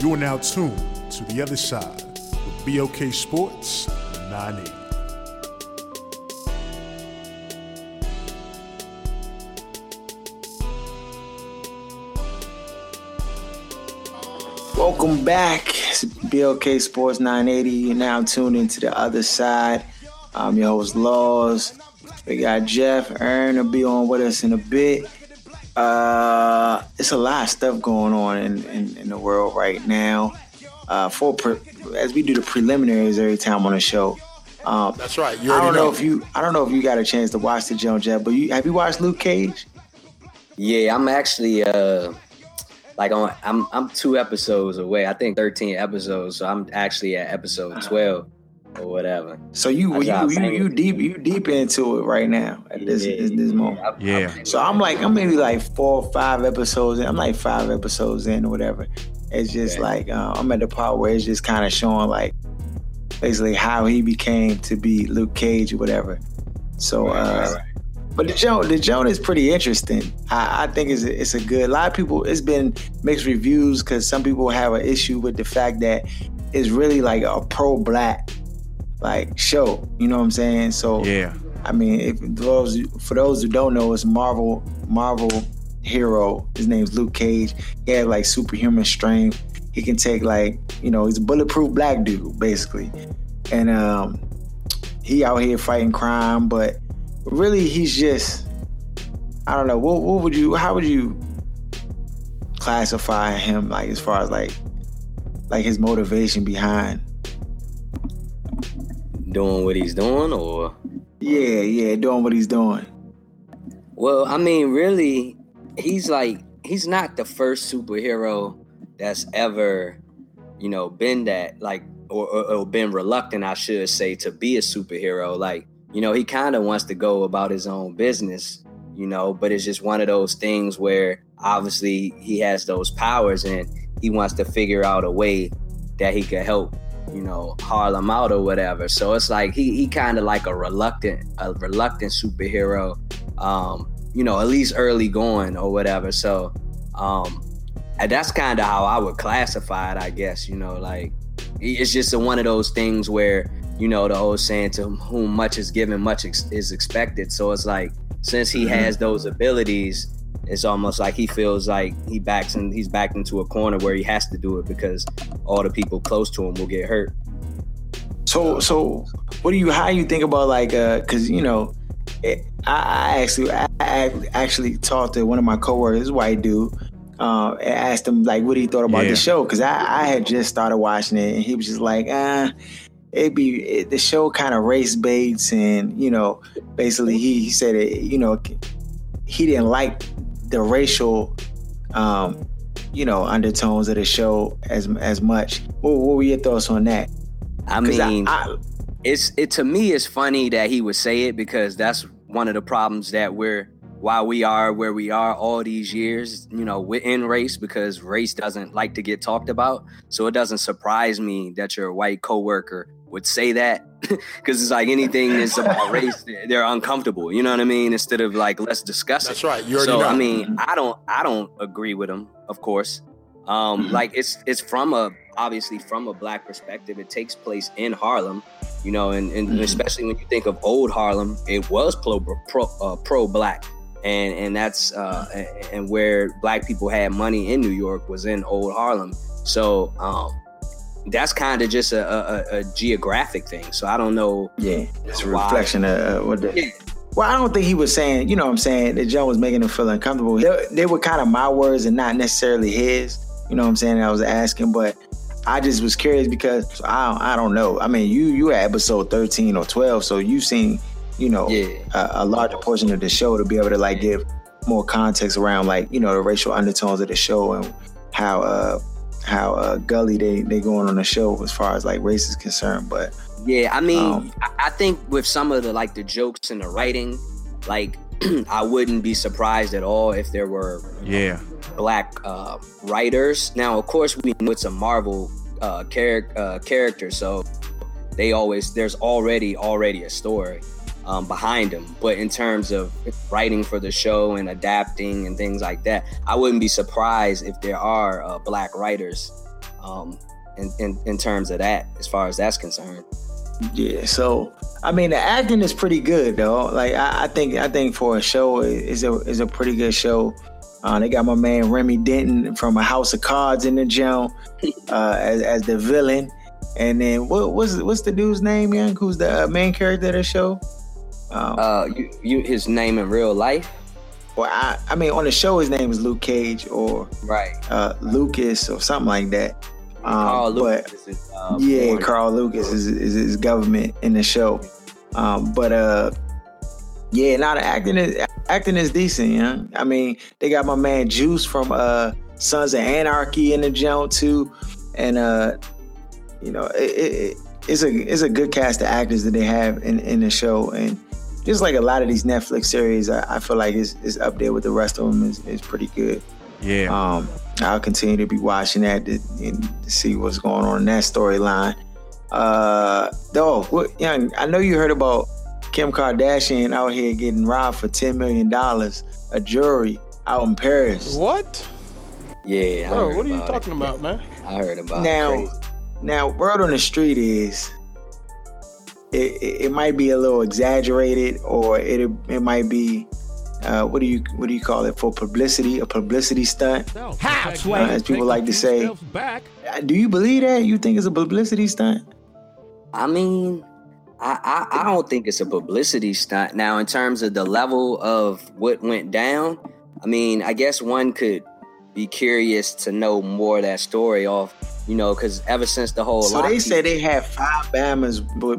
You are now tuned to the other side with BLK Sports 980. Welcome back. It's BLK Sports 980. You're now tuned into the other side. I'm your host, Laws. We got Jeff Aaron will be on with us in a bit. Uh, it's a lot of stuff going on in, in, in the world right now. Uh, for pre- as we do the preliminaries every time on the show. Um, That's right. You I don't know. know. if you I don't know if you got a chance to watch the Joan Jeff, but you have you watched Luke Cage? Yeah, I'm actually uh like on I'm I'm two episodes away. I think 13 episodes, so I'm actually at episode 12 or whatever. So you you, you you deep you deep into it right now at this Yeah, this, this moment. I'm- Yeah. I'm- So I'm like, I'm maybe like four or five episodes in. I'm like five episodes in or whatever. It's just Okay. like, uh, I'm at the part where it's just kind of showing like basically how he became to be Luke Cage or whatever. So, Right, uh, right, right. but the Joan, the Joan is pretty interesting. I, I think it's a, it's a good. A lot of people, it's been mixed reviews because some people have an issue with the fact that it's really like a pro black like show. You know what I'm saying? So Yeah. I mean, if those for those who don't know, it's Marvel Marvel hero. His name's Luke Cage. He has like superhuman strength. He can take like you know he's a bulletproof black dude basically, and um, he out here fighting crime. But really, he's just I don't know. What, what would you? How would you classify him? Like as far as like like his motivation behind? Doing what he's doing or Yeah, yeah, doing what he's doing. Well, I mean, really, he's like he's not the first superhero that's ever, you know, been that like or, or, or been reluctant, I should say, to be a superhero. Like, you know, he kind of wants to go about his own business, you know, but it's just one of those things where obviously he has those powers and he wants to figure out a way that he could help you know Harlem out or whatever. So it's like he he kind of like a reluctant a reluctant superhero, um, you know, at least early going or whatever. So um, and that's kind of how I would classify it, I guess. You know, like it's just a, one of those things where you know the old saying to whom much is given, much ex- is expected. So it's like since he has those abilities. It's almost like he feels like he backs and he's backed into a corner where he has to do it because all the people close to him will get hurt. So, so what do you? How you think about like? uh Because you know, it, I, I actually, I, I actually talked to one of my coworkers, white dude, uh, and asked him like what he thought about Yeah. the show because I, I had just started watching it, and he was just like, ah. It be it, the show kind of race baits, and you know, basically he, he said it. You know, he didn't like the racial, um, you know, undertones of the show as as much. What, what were your thoughts on that? I mean, I, it's it to me it's funny that he would say it because that's one of the problems that we're why we are where we are all these years you know within race because race doesn't like to get talked about so it doesn't surprise me that your white coworker would say that because it's like anything is about race they're uncomfortable you know what i mean instead of like let's discuss it That's right. You already so know. I mean, I don't I don't agree with them, of course. Um, Mhm. like it's it's from a obviously from a black perspective. It takes place in Harlem, you know, and, and Mhm. especially when you think of old Harlem, it was pro pro uh, pro black, and and that's uh, and- and where black people had money in New York was in old Harlem. So um, that's kind of just a, a, a- geographic thing. So I don't know. Yeah, it's a reflection of uh, what the. Yeah. Well, I don't think he was saying, you know what I'm saying, that Joe was making him feel uncomfortable. They, they were kind of my words and not necessarily his, you know what I'm saying, I was asking, but I just was curious because I don't, I don't know. I mean, you you at episode 13 or 12, so you've seen, you know, Yeah. a, a larger portion of the show to be able to like give more context around like, you know, the racial undertones of the show and how uh how uh gully they they going on the show as far as like race is concerned. But Yeah, I mean, Um, I, I think with some of the like the jokes and the writing, like I wouldn't be surprised at all if there were yeah. black uh, writers. Now, of course, we know it's a Marvel uh, char- uh, character, so they always there's already already a story um, behind them. But in terms of writing for the show and adapting and things like that, I wouldn't be surprised if there are uh, black writers Um, in, in, in terms of that, as far as that's concerned. Yeah, so I mean the acting is pretty good though. Like I, I think I think for a show is a is a pretty good show. Uh, they got my man Remy Danton from A House of Cards in the jail uh, as, as the villain, and then what what's what's the dude's name, young? Who's the uh, main character of the show? Um, uh, you, you his name in real life? Well, I I mean on the show his name is Luke Cage or right uh, Lucas or something like that. Um, Carl Lucas is, uh, yeah, born. Carl Lucas is, is, is government in the show. Um, but uh, yeah, now the acting is acting is decent. Yeah, I mean they got my man Juice from uh Sons of Anarchy in the joint too, and uh, you know it, it, it's a it's a good cast of actors that they have in in the show, and just like a lot of these Netflix series, I, I feel like is is up there with the rest of them is is pretty good. Yeah. Um, I'll continue to be watching that to, to see what's going on in that storyline. Uh, though, what, young, I know you heard about Kim Kardashian out here getting robbed for ten million dollars, a jury out in Paris. What? Yeah, bro. What are you talking it. about, man? I heard about now. It now, word on the street is it, it, it might be a little exaggerated, or it it might be uh, what do you what do you call it for publicity? A publicity stunt, Halfway, uh, as people like to say. Uh, do you believe that? You think it's a publicity stunt? I mean, I, I, I don't think it's a publicity stunt. Now, in terms of the level of what went down, I mean, I guess one could be curious to know more of that story off, you know, because ever since the whole so they said they had five Bammers, but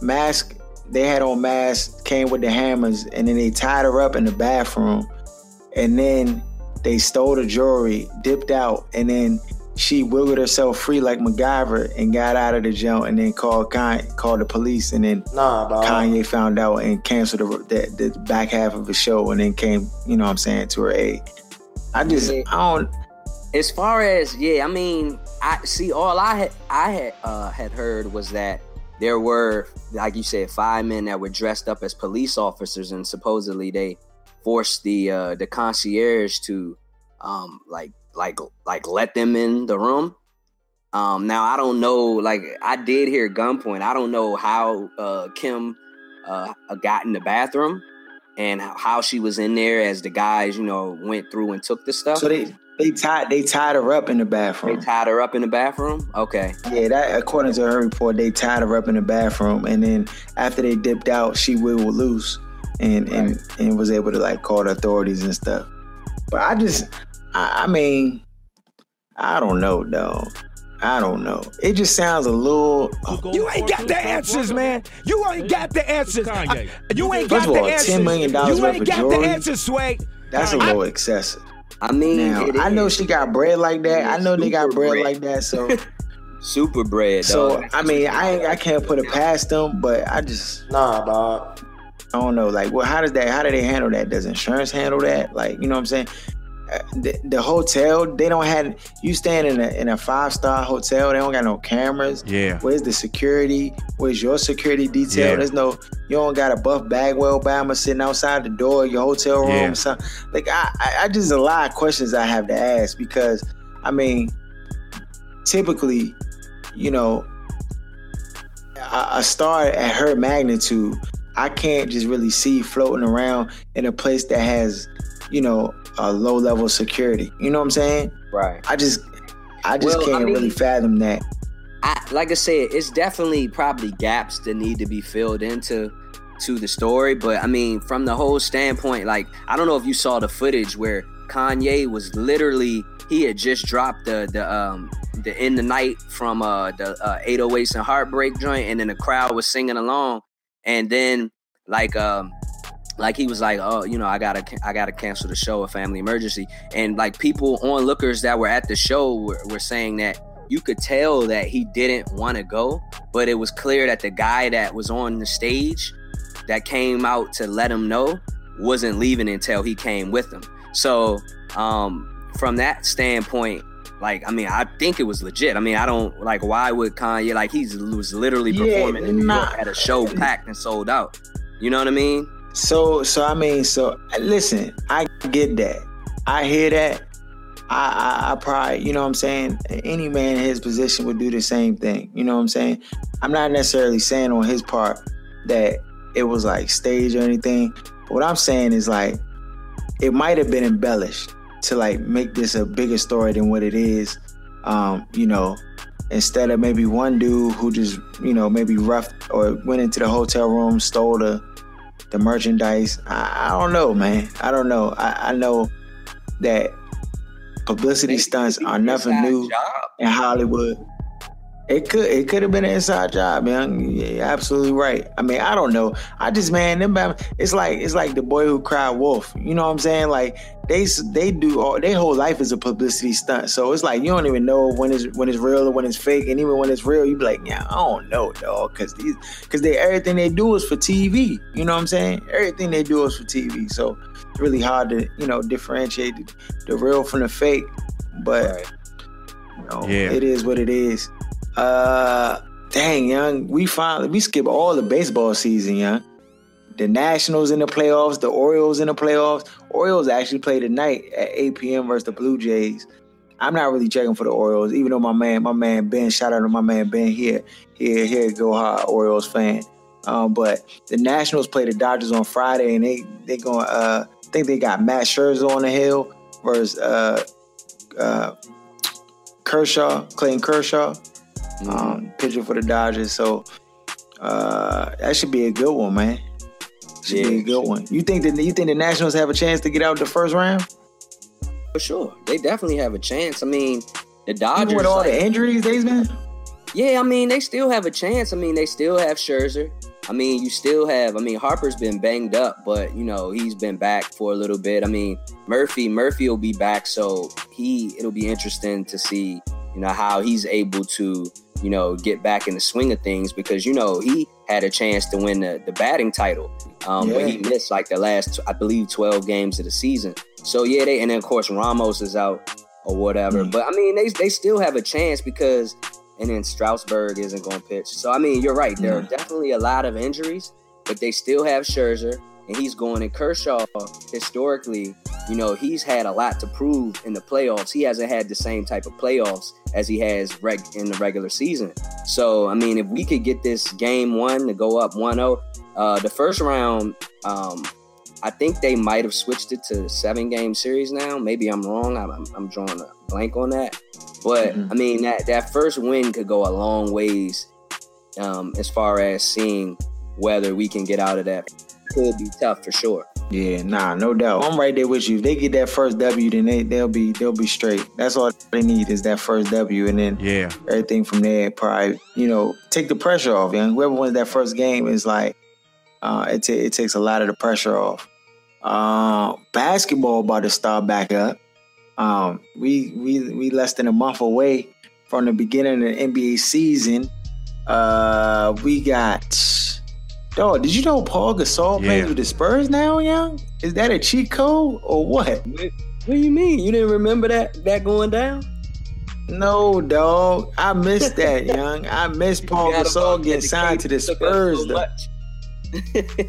mask they had on masks, came with the hammers, and then they tied her up in the bathroom. And then they stole the jewelry, dipped out, and then she wiggled herself free like MacGyver and got out of the jail and then called Kanye, called the police and then nah, Kanye found out and canceled the, the, the, back half of the show and then came, you know what I'm saying, to her aid. I just, I don't. As far as, yeah, I mean, I see all I had, I had, uh, had heard was that there were, like you said, five men that were dressed up as police officers, and supposedly they forced the uh, the concierge to um, like like like let them in the room. Um, now I don't know, like I did hear gunpoint. I don't know how uh, Kim uh, got in the bathroom and how she was in there as the guys, you know, went through and took the stuff. So they they tied they tied her up in the bathroom. They tied her up in the bathroom. Okay. Yeah, that according to her report, they tied her up in the bathroom, and then after they dipped out, she wiggled loose, and right. and and was able to like call the authorities and stuff. But I just, I, I mean, I don't know, though. I don't know. It just sounds a little. Oh. You ain't got the answers, man. You ain't got the answers. I, you ain't got the answers. First of all, Ten million dollars You ain't got jewelry? the answers, Sway. That's a little excessive. I mean, now, I know she got bread like that. Yeah, I know they got bread, bread. like that. So, super bread. so dog. I mean, I ain't, I can't put it past them, but I just Nah, dog. I don't know. Like, well, how does that? How do they handle that? Does insurance handle that? Like, you know what I'm saying? Uh, The, the hotel they don't have you staying in a in a five star hotel they don't got no cameras Yeah. where's the security where's your security detail Yeah. there's no you don't got a buff bagwell Bama sitting outside the door of your hotel room Yeah. so, like I, I I just a lot of questions I have to ask because I mean typically you know a, a star at her magnitude I can't just really see floating around in a place that has you know a low level security you know what I'm saying right. I just I just Well, can't mean- really fathom that I like I said, it's definitely probably gaps that need to be filled into to the story. But I mean, from the whole standpoint, like I don't know if you saw the footage where Kanye was literally he had just dropped the the um the in the night from uh the uh 808s and heartbreak joint, and then the crowd was singing along, and then like um like he was like, oh, you know, I gotta, I gotta cancel the show, a family emergency, and like people onlookers that were at the show were, were saying that you could tell that he didn't want to go, but it was clear that the guy that was on the stage that came out to let him know wasn't leaving until he came with him. So, um, from that standpoint, like, I mean, I think it was legit. I mean, I don't like why would Kanye like he's was literally Yeah, performing in New. York at a show packed and sold out. You know what I mean? So, so I mean, so listen, I get that, I hear that, I, I, I probably, you know what I'm saying? Any man in his position would do the same thing. You know what I'm saying? I'm not necessarily saying on his part that it was like staged or anything. But what I'm saying is like it might have been embellished to like make this a bigger story than what it is. Um, you know, instead of maybe one dude who just, you know, maybe rough or went into the hotel room, stole the the merchandise. I, I don't know, man. I don't know. I, I know that publicity stunts are nothing new job. in Hollywood. It could it could have been an inside job, man. Yeah, absolutely right. I mean, I don't know. I just man, them it's like it's like the boy who cried wolf. You know what I'm saying? Like they they do all their whole life is a publicity stunt. So it's like you don't even know when it's when it's real or when it's fake. And even when it's real, you be like, yeah, I don't know, dog, because these because they everything they do is for TV. You know what I'm saying? Everything they do is for TV. So it's really hard to you know differentiate the, the real from the fake. But you know, Yeah. it is what it is. Uh, dang, young, we finally we skip all the baseball season, young. The Nationals in the playoffs, the Orioles in the playoffs. Orioles actually play tonight at 8 p.m. versus the Blue Jays. I'm not really checking for the Orioles, even though my man, my man Ben, shout out to my man Ben here, here, here, go hard, Orioles fan. Um, but the Nationals play the Dodgers on Friday, and they they going. Uh, think they got Max Scherzer on the hill versus uh, uh, Kershaw, Clayton Kershaw, Mm-hmm. um, pitcher for the Dodgers. So uh, that should be a good one, man. Should be Yeah, a good one. You think that you think the Nationals have a chance to get out the first round? For sure. They definitely have a chance. I mean, the Dodgers. Even with all like- the injuries they've been. Yeah, I mean, they still have a chance. I mean, they still have Scherzer. I mean, you still have. I mean, Harper's been banged up, but you know he's been back for a little bit. I mean, Murphy, Murphy will be back, so he it'll be interesting to see, you know, how he's able to, you know, get back in the swing of things because you know he had a chance to win the, the batting title, um, but he missed like the last, I believe, twelve games of the season. So yeah, they and then of course Ramos is out or whatever. Mm. But I mean, they they still have a chance because and then Strasburg isn't going to pitch. So I mean, you're right. There are Mhm. definitely a lot of injuries, but they still have Scherzer, and he's going. And Kershaw, historically, you know, he's had a lot to prove in the playoffs. He hasn't had the same type of playoffs as he has reg- in the regular season. So I mean, if we could get this game one to go up 1-0, uh, the first round. Um, I think they might have switched it to seven game series now. Maybe I'm wrong. I'm, I'm, drawing a blank on that. But Mhm. I mean that that first win could go a long ways um, as far as seeing whether we can get out of that. Could be tough for sure. Yeah, nah, no doubt. I'm right there with you. If they get that first W, then they they'll be they'll be straight. That's all they need is that first W, and then Yeah. everything from there probably you know take the pressure off. And whoever wins that first game is like uh, it ta- it takes a lot of the pressure off. Uh, basketball about to start back up. Um, we we we less than a month away from the beginning of the NBA season. Uh, we got. Dog, did you know Paul Gasol plays with the Spurs now, young? Is that a cheat code or what? What do you mean? You didn't remember that that going down? No, dog. I missed that, young. I missed Paul Gasol getting signed to the Spurs, so though. much.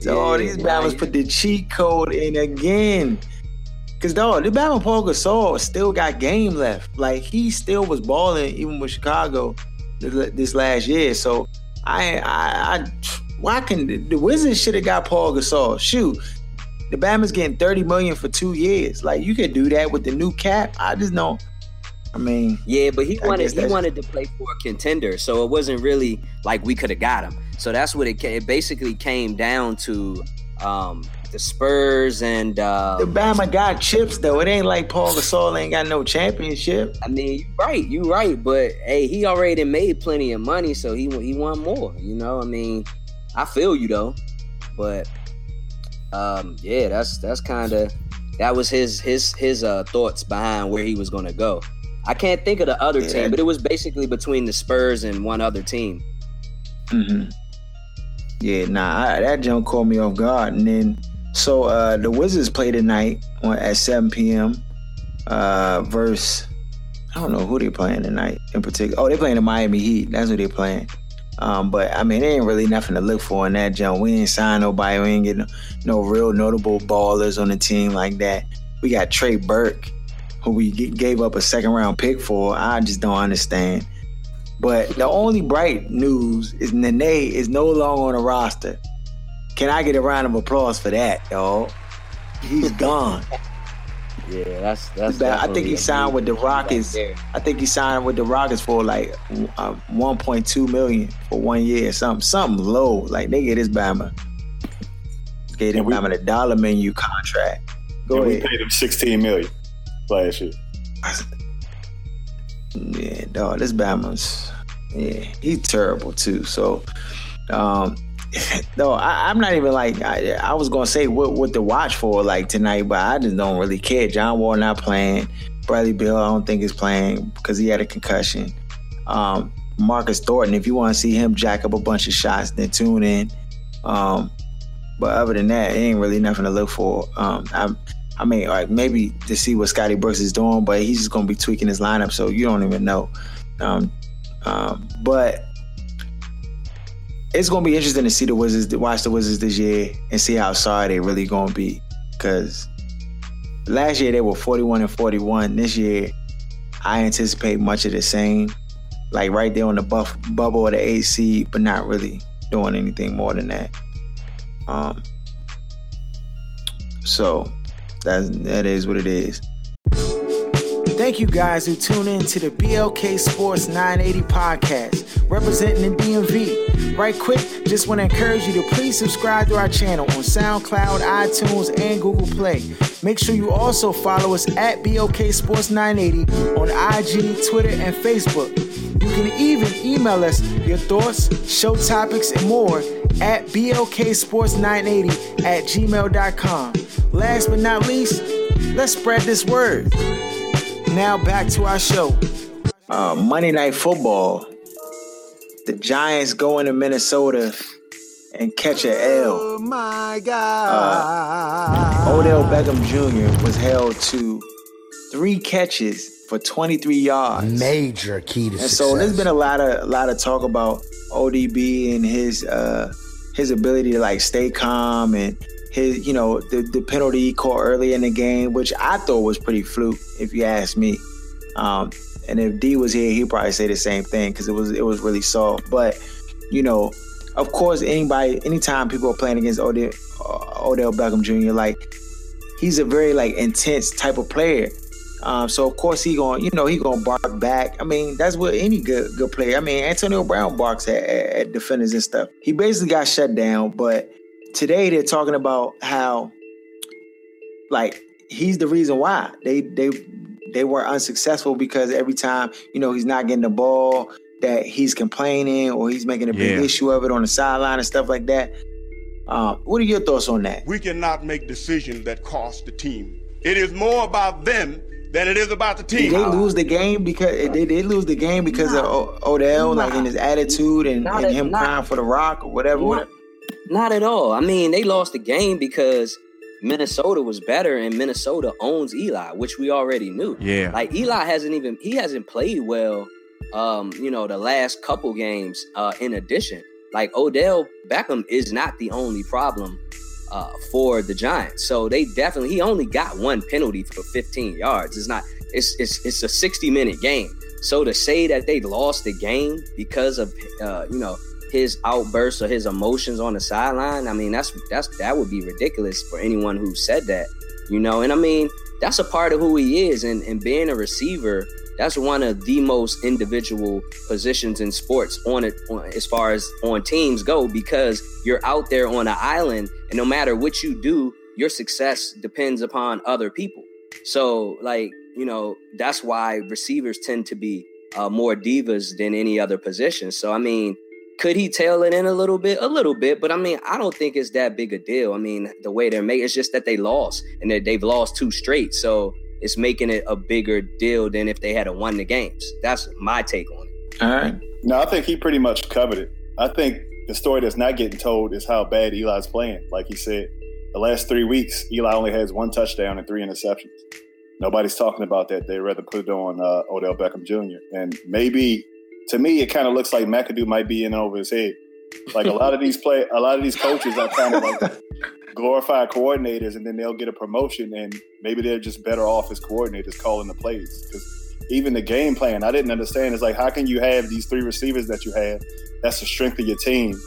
Dog, Yeah, these nah, Bama's yeah. put the cheat code in again. Cause dog, the Bama Paul Gasol still got game left. Like he still was balling even with Chicago this last year. So I, I, I why can the, the Wizards should have got Paul Gasol? Shoot, the Bama's getting thirty million for two years. Like you could do that with the new cap. I just know. I mean, Yeah, but he I wanted he wanted to play for a contender, so it wasn't really like we could have got him. So that's what it, it basically came down to. Um, the Spurs and the um, Bama got chips though. It ain't like Paul Gasol ain't got no championship. I mean, you right, you right, but hey, he already made plenty of money, so he he want more. You know, I mean, I feel you though, but um, yeah, that's that's kind of that was his his his uh thoughts behind where he was gonna go. I can't think of the other Yeah. team, but it was basically between the Spurs and one other team. Mm-hmm. Yeah, nah, I, that jump caught me off guard. And then, so uh the Wizards play tonight on, at 7 p.m. Uh, versus I don't know who they're playing tonight in particular. Oh, they're playing the Miami Heat. That's who they're playing. Um, but I mean, there ain't really nothing to look for in that jump. We ain't sign nobody. We ain't get no, no real notable ballers on the team like that. We got Trey Burke, who we gave up a second round pick for. I just don't understand. But the only bright news is Nene is no longer on the roster. Can I get a round of applause for that, y'all? He's gone. Yeah, that's that's. I think he signed with the Rockets. Right I think he signed with the Rockets for like uh, 1.2 million for one year, something something low. Like they get his Bama, get him Bama the dollar menu contract. Go ahead. We paid him 16 million last year. Yeah, dog, this Bama's yeah, he's terrible too. So, um, no, I, am not even like I, I, was gonna say what what to watch for like tonight, but I just don't really care. John Wall not playing. Bradley Beal, I don't think is playing because he had a concussion. Um, Marcus Thornton, if you want to see him jack up a bunch of shots, then tune in. Um, but other than that, it ain't really nothing to look for. Um, I'm I mean, like maybe to see what Scotty Brooks is doing, but he's just gonna be tweaking his lineup, so you don't even know. Um, um, but it's gonna be interesting to see the Wizards, watch the Wizards this year, and see how sorry they really gonna be. Because last year they were 41 and 41. This year, I anticipate much of the same, like right there on the buff bubble of the AC, but not really doing anything more than that. Um, so that that is what it is. Thank you guys who tune in to the BLK Sports 980 podcast, representing the DMV. Right quick, just want to encourage you to please subscribe to our channel on SoundCloud, iTunes, and Google Play. Make sure you also follow us at BLK Sports 980 on IG, Twitter, and Facebook. You can even email us your thoughts, show topics, and more at blksports980 at gmail.com. Last but not least, let's spread this word. Now back to our show. Uh, Monday Night Football. The Giants go into Minnesota and catch a L. Oh my God. Uh, Odell Beckham Jr. was held to three catches for 23 yards. Major key to and success. so there's been a lot of a lot of talk about ODB and his uh, his ability to like stay calm and his you know the, the penalty he caught early in the game, which I thought was pretty fluke, if you ask me. Um, and if D was here, he'd probably say the same thing because it was it was really soft. But you know, of course, anybody, anytime people are playing against Odell, uh, Odell Beckham Jr., like he's a very like intense type of player. Um, so of course he going, you know, he gonna bark back. I mean, that's what any good good player. I mean, Antonio Brown barks at, at defenders and stuff. He basically got shut down, but today they're talking about how, like, he's the reason why they they they were unsuccessful because every time you know he's not getting the ball, that he's complaining or he's making a big yeah. issue of it on the sideline and stuff like that. Uh, what are your thoughts on that? We cannot make decisions that cost the team. It is more about them than it is about the team. Did they lose the game because they, they lose the game because of Odell, like in his attitude and, and him not, crying for the rock or whatever, not, whatever? Not at all. I mean, they lost the game because Minnesota was better and Minnesota owns Eli, which we already knew. Yeah. Like Eli hasn't even he hasn't played well um, you know, the last couple games uh in addition. Like Odell Beckham is not the only problem uh, for the Giants. So they definitely he only got one penalty for 15 yards. It's not it's it's it's a 60 minute game. So to say that they lost the game because of uh, you know his outbursts or his emotions on the sideline, I mean that's that's that would be ridiculous for anyone who said that. You know, and I mean that's a part of who he is, and and being a receiver that's one of the most individual positions in sports on it as far as on teams go because you're out there on an island and no matter what you do your success depends upon other people so like you know that's why receivers tend to be uh, more divas than any other position so i mean could he tail it in a little bit? A little bit, but I mean, I don't think it's that big a deal. I mean, the way they're making it's just that they lost and that they've lost two straight. So it's making it a bigger deal than if they had won the games. That's my take on it. All right. No, I think he pretty much covered it. I think the story that's not getting told is how bad Eli's playing. Like he said, the last three weeks, Eli only has one touchdown and three interceptions. Nobody's talking about that. They'd rather put it on uh, Odell Beckham Jr. And maybe, to me, it kind of looks like McAdoo might be in over his head. Like a lot of these play, a lot of these coaches are kind of like glorified coordinators, and then they'll get a promotion, and maybe they're just better off as coordinators calling the plays. Because even the game plan, I didn't understand. It's like, how can you have these three receivers that you have? That's the strength of your team.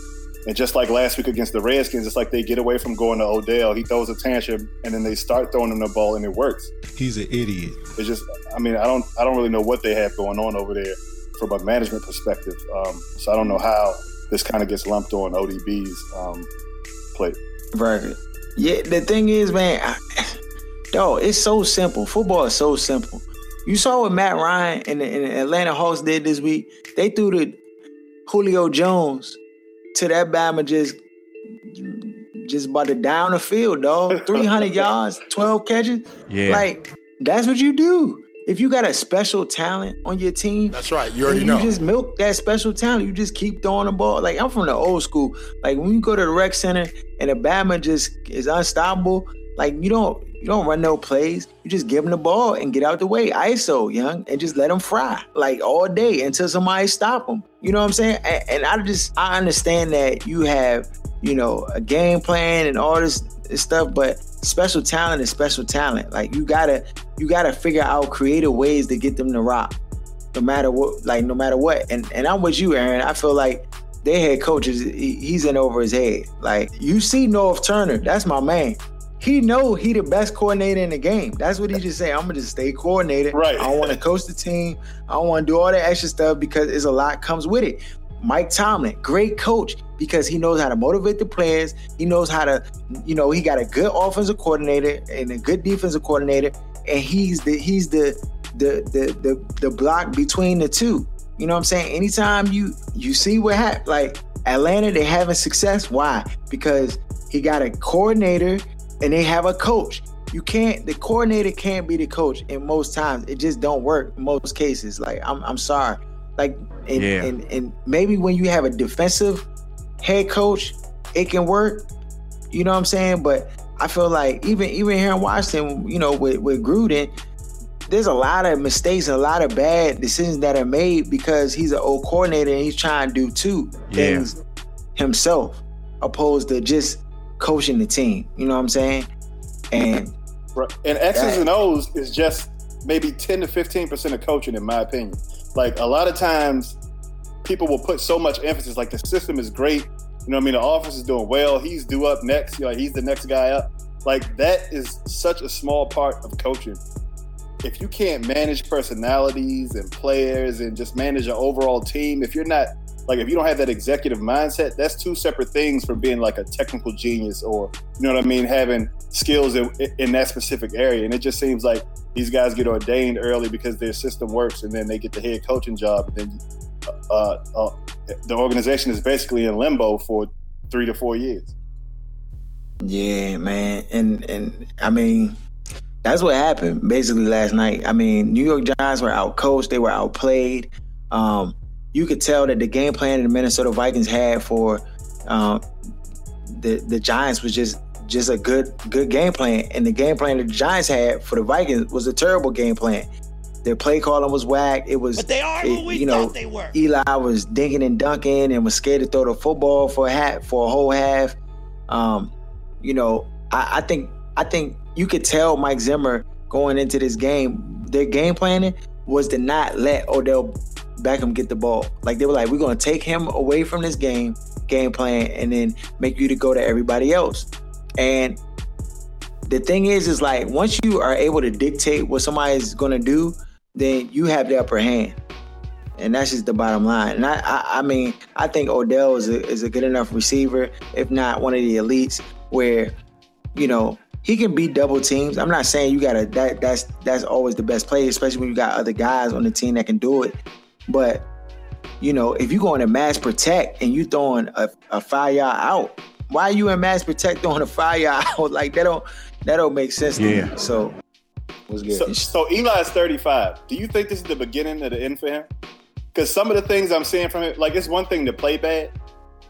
And just like last week against the Redskins, it's like they get away from going to Odell. He throws a tantrum, and then they start throwing him the ball, and it works. He's an idiot. It's just, I mean, I don't, I don't really know what they have going on over there from a management perspective. Um, so I don't know how this kind of gets lumped on ODB's um, plate. Right. Yeah. The thing is, man, I, dog, it's so simple. Football is so simple. You saw what Matt Ryan and the, and the Atlanta Hawks did this week. They threw the Julio Jones to that Bama just just about to down the field, dog. 300 yards, 12 catches. Yeah. Like, that's what you do. If you got a special talent on your team, That's right. You already you know. just milk that special talent. You just keep throwing the ball. Like I'm from the old school. Like when you go to the rec center and the Bama just is unstoppable, like you don't you don't run no plays. You just give them the ball and get out the way. ISO, young, and just let them fry like all day until somebody stop them. You know what I'm saying? And, and I just I understand that you have you know a game plan and all this stuff, but special talent is special talent. Like you gotta you gotta figure out creative ways to get them to rock no matter what, like no matter what. And and I'm with you, Aaron. I feel like their head coach is he's in over his head. Like you see Norv Turner, that's my man. He know he the best coordinator in the game. That's what he just say. I'm gonna just stay coordinated. Right. I don't want to coach the team. I don't want to do all that extra stuff because it's a lot comes with it. Mike Tomlin, great coach because he knows how to motivate the players. He knows how to, you know, he got a good offensive coordinator and a good defensive coordinator, and he's the he's the the the the, the block between the two. You know what I'm saying? Anytime you you see what happened, like Atlanta, they having success. Why? Because he got a coordinator and they have a coach. You can't the coordinator can't be the coach in most times. It just don't work in most cases. Like I'm I'm sorry. Like and, Yeah. and and maybe when you have a defensive head coach, it can work. You know what I'm saying? But I feel like even even here in Washington, you know, with, with Gruden, there's a lot of mistakes and a lot of bad decisions that are made because he's an old coordinator and he's trying to do two Yeah. things himself, opposed to just coaching the team. You know what I'm saying? And Right. And X's Right. and O's is just maybe 10 to 15% of coaching, in my opinion. Like a lot of times, people will put so much emphasis, like the system is great. You know what I mean? The office is doing well. He's due up next. You know, he's the next guy up. Like that is such a small part of coaching. If you can't manage personalities and players and just manage an overall team, if you're not like if you don't have that executive mindset, that's two separate things from being like a technical genius or you know what I mean, having skills in, in that specific area. And it just seems like these guys get ordained early because their system works, and then they get the head coaching job, and then uh, uh, the organization is basically in limbo for three to four years. Yeah, man. And and I mean, that's what happened basically last night. I mean, New York Giants were outcoached, they were outplayed. Um, you could tell that the game plan that the Minnesota Vikings had for um, the the Giants was just just a good good game plan. And the game plan that the Giants had for the Vikings was a terrible game plan. Their play calling was whack. It was But they are it- who we you know, thought they were. Eli was dinking and dunking and was scared to throw the football for a hat for a whole half. Um, you know, I, I think I think you could tell Mike Zimmer going into this game, their game planning was to not let Odell Beckham get the ball. Like they were like, we're gonna take him away from this game, game plan, and then make you to go to everybody else. And the thing is, is like once you are able to dictate what somebody's gonna do, then you have the upper hand and that's just the bottom line. And I, I, I mean, I think Odell is a, is a good enough receiver, if not one of the elites, where you know he can beat double teams. I'm not saying you gotta that that's that's always the best play, especially when you got other guys on the team that can do it. But you know, if you going to mass protect and you throwing a, a yard out, why are you in mass protect throwing a fire out? Like that don't that don't make sense to Yeah. me. So was good. So, so Eli's 35. Do you think this is the beginning of the end for him? Because some of the things I'm seeing from it, like it's one thing to play bad.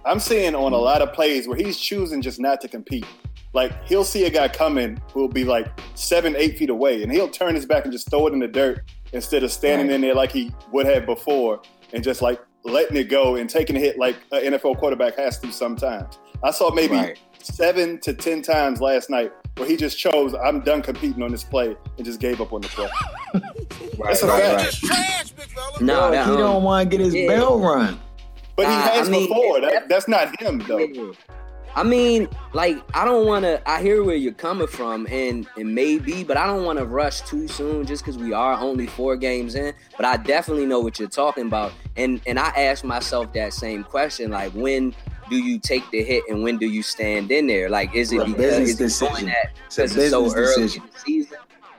I'm seeing on a lot of plays where he's choosing just not to compete. Like he'll see a guy coming who'll be like seven, eight feet away, and he'll turn his back and just throw it in the dirt instead of standing Right. in there like he would have before and just like letting it go and taking a hit like an NFL quarterback has to sometimes. I saw maybe Right. seven to ten times last night where he just chose, I'm done competing on this play and just gave up on the play. That's a fact. No, that, he um, don't want to get his yeah. bell run. But he Nah, has I mean, before. That, that's not him though. I mean, like I don't want to. I hear where you're coming from, and it may be, but I don't want to rush too soon just because we are only four games in. But I definitely know what you're talking about, and and I ask myself that same question: like, when do you take the hit, and when do you stand in there? Like, is it because business is he doing that because it's so early decision. in the season?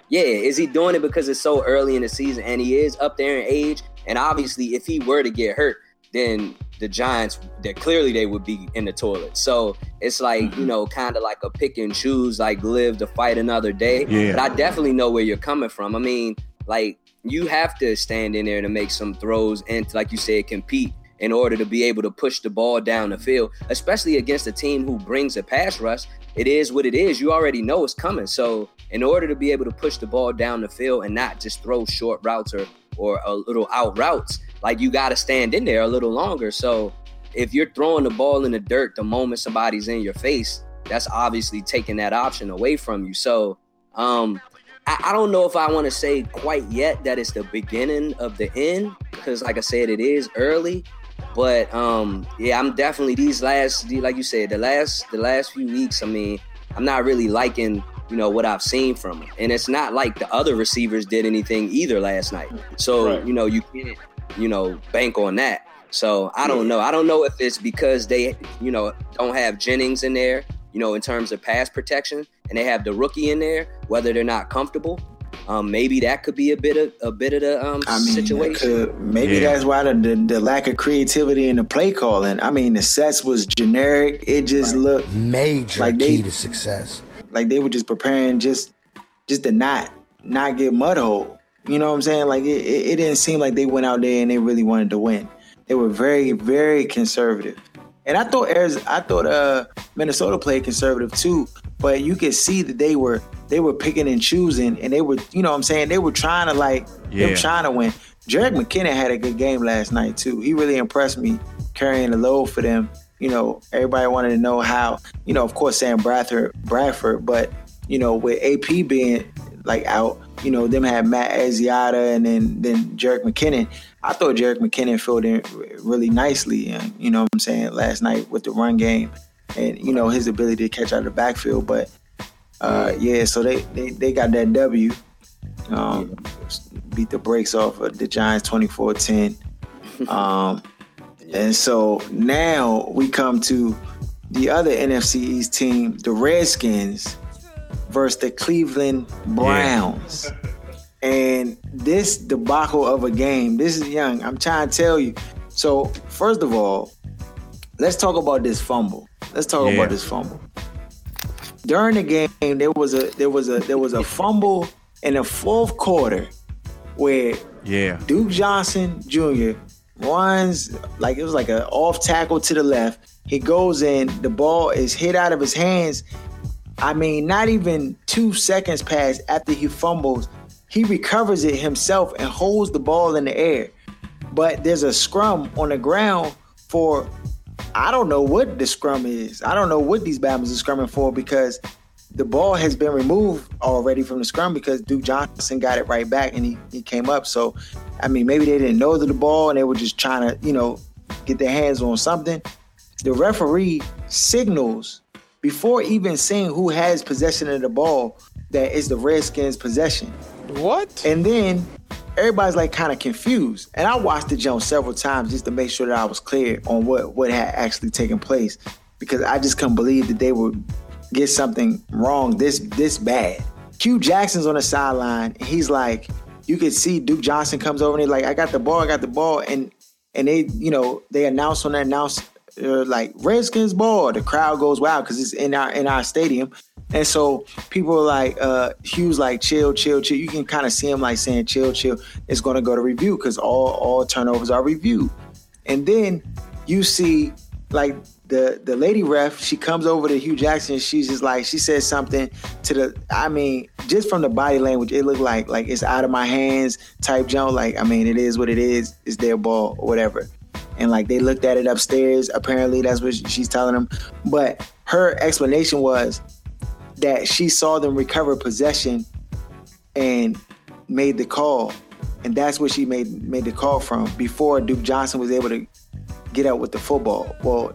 Yeah, is he doing it because it's so early in the season, and he is up there in age? And obviously, if he were to get hurt, then the Giants, that clearly they would be in the toilet. So it's like Mm-hmm. you know, kind of like a pick and choose, like live to fight another day. Yeah. But I definitely know where you're coming from. I mean, like you have to stand in there to make some throws and, like you said, compete in order to be able to push the ball down the field, especially against a team who brings a pass rush. It is what it is. You already know it's coming. So in order to be able to push the ball down the field and not just throw short routes or or a little out routes, like you got to stand in there a little longer. So if you're throwing the ball in the dirt the moment somebody's in your face, that's obviously taking that option away from you. So um I, I don't know if I want to say quite yet that it's the beginning of the end, because like I said, it is early. But um yeah, I'm definitely these last like you said, the last the last few weeks, I mean, I'm not really liking you know what I've seen from him. And it's not like the other receivers did anything either last night. So, Right. you know, you can't, you know, bank on that. So I don't know. I don't know if it's because they, you know, don't have Jennings in there, you know, in terms of pass protection, and they have the rookie in there, whether they're not comfortable. Um, maybe that could be a bit of a bit of the um I mean, situation. could, maybe Yeah. that's why the, the the lack of creativity in the play calling. I mean, the sets was generic. It just looked Major Like key they- to success. like they were just preparing just just to not not get mud hole. You know what I'm saying? Like it, it, it didn't seem like they went out there and they really wanted to win. They were very very conservative. And I thought Arizona, I thought uh, Minnesota played conservative too, but you could see that they were they were picking and choosing, and they were you know what I'm saying they were trying to like they were trying to win. Jerick McKinnon had a good game last night too. He really impressed me carrying the load for them. You know, everybody wanted to know how. You know, of course, Sam Bradford, Bradford, but you know, with AP being like out, you know, them had Matt Asiata and then then Jerick McKinnon. I thought Jerick McKinnon filled in really nicely, and you know what I'm saying last night with the run game, and you know his ability to catch out of the backfield. But uh, yeah, so they, they they got that W, um, beat the brakes off of the Giants 24-10. Um, and so now we come to the other NFC East team, the Redskins, versus the Cleveland Browns. And this debacle of a game, this is young. I'm trying to tell you. So, first of all, let's talk about this fumble. Let's talk Yeah. about this fumble. During the game, there was a there was a there was a fumble in the fourth quarter where Yeah. Duke Johnson Jr. runs like it was like an off tackle to the left. He goes in, the ball is hit out of his hands. I mean, not even two seconds pass after he fumbles. He recovers it himself and holds the ball in the air. But there's a scrum on the ground for I don't know what the scrum is. I don't know what these Bama's are scrumming for because the ball has been removed already from the scrum because Duke Johnson got it right back and he, he came up. So, I mean, maybe they didn't know that the ball and they were just trying to, you know, get their hands on something. The referee signals before even seeing who has possession of the ball that is the Redskins' possession. What? And then everybody's like kind of confused. And I watched the jump several times just to make sure that I was clear on what, what had actually taken place because I just couldn't believe that they would get something wrong this this bad. Hue Jackson's on the sideline he's like, you could see Duke Johnson comes over and he's like, I got the ball, I got the ball. And and they, you know, they announce on that announce uh, like Redskins ball. The crowd goes wild because it's in our in our stadium. And so people are like, uh, Hue's like, chill, chill, chill. You can kind of see him like saying, chill, chill. It's going to go to review because all all turnovers are reviewed. And then you see like the the lady ref, she comes over to Hue Jackson. She's just like, she says something to the. I mean, just from the body language, it looked like like it's out of my hands type jump. Like, I mean, it is what it is. It's their ball or whatever. And like they looked at it upstairs. Apparently, that's what she's telling them. But her explanation was that she saw them recover possession and made the call, and that's what she made made the call from before Duke Johnson was able to get out with the football. Well,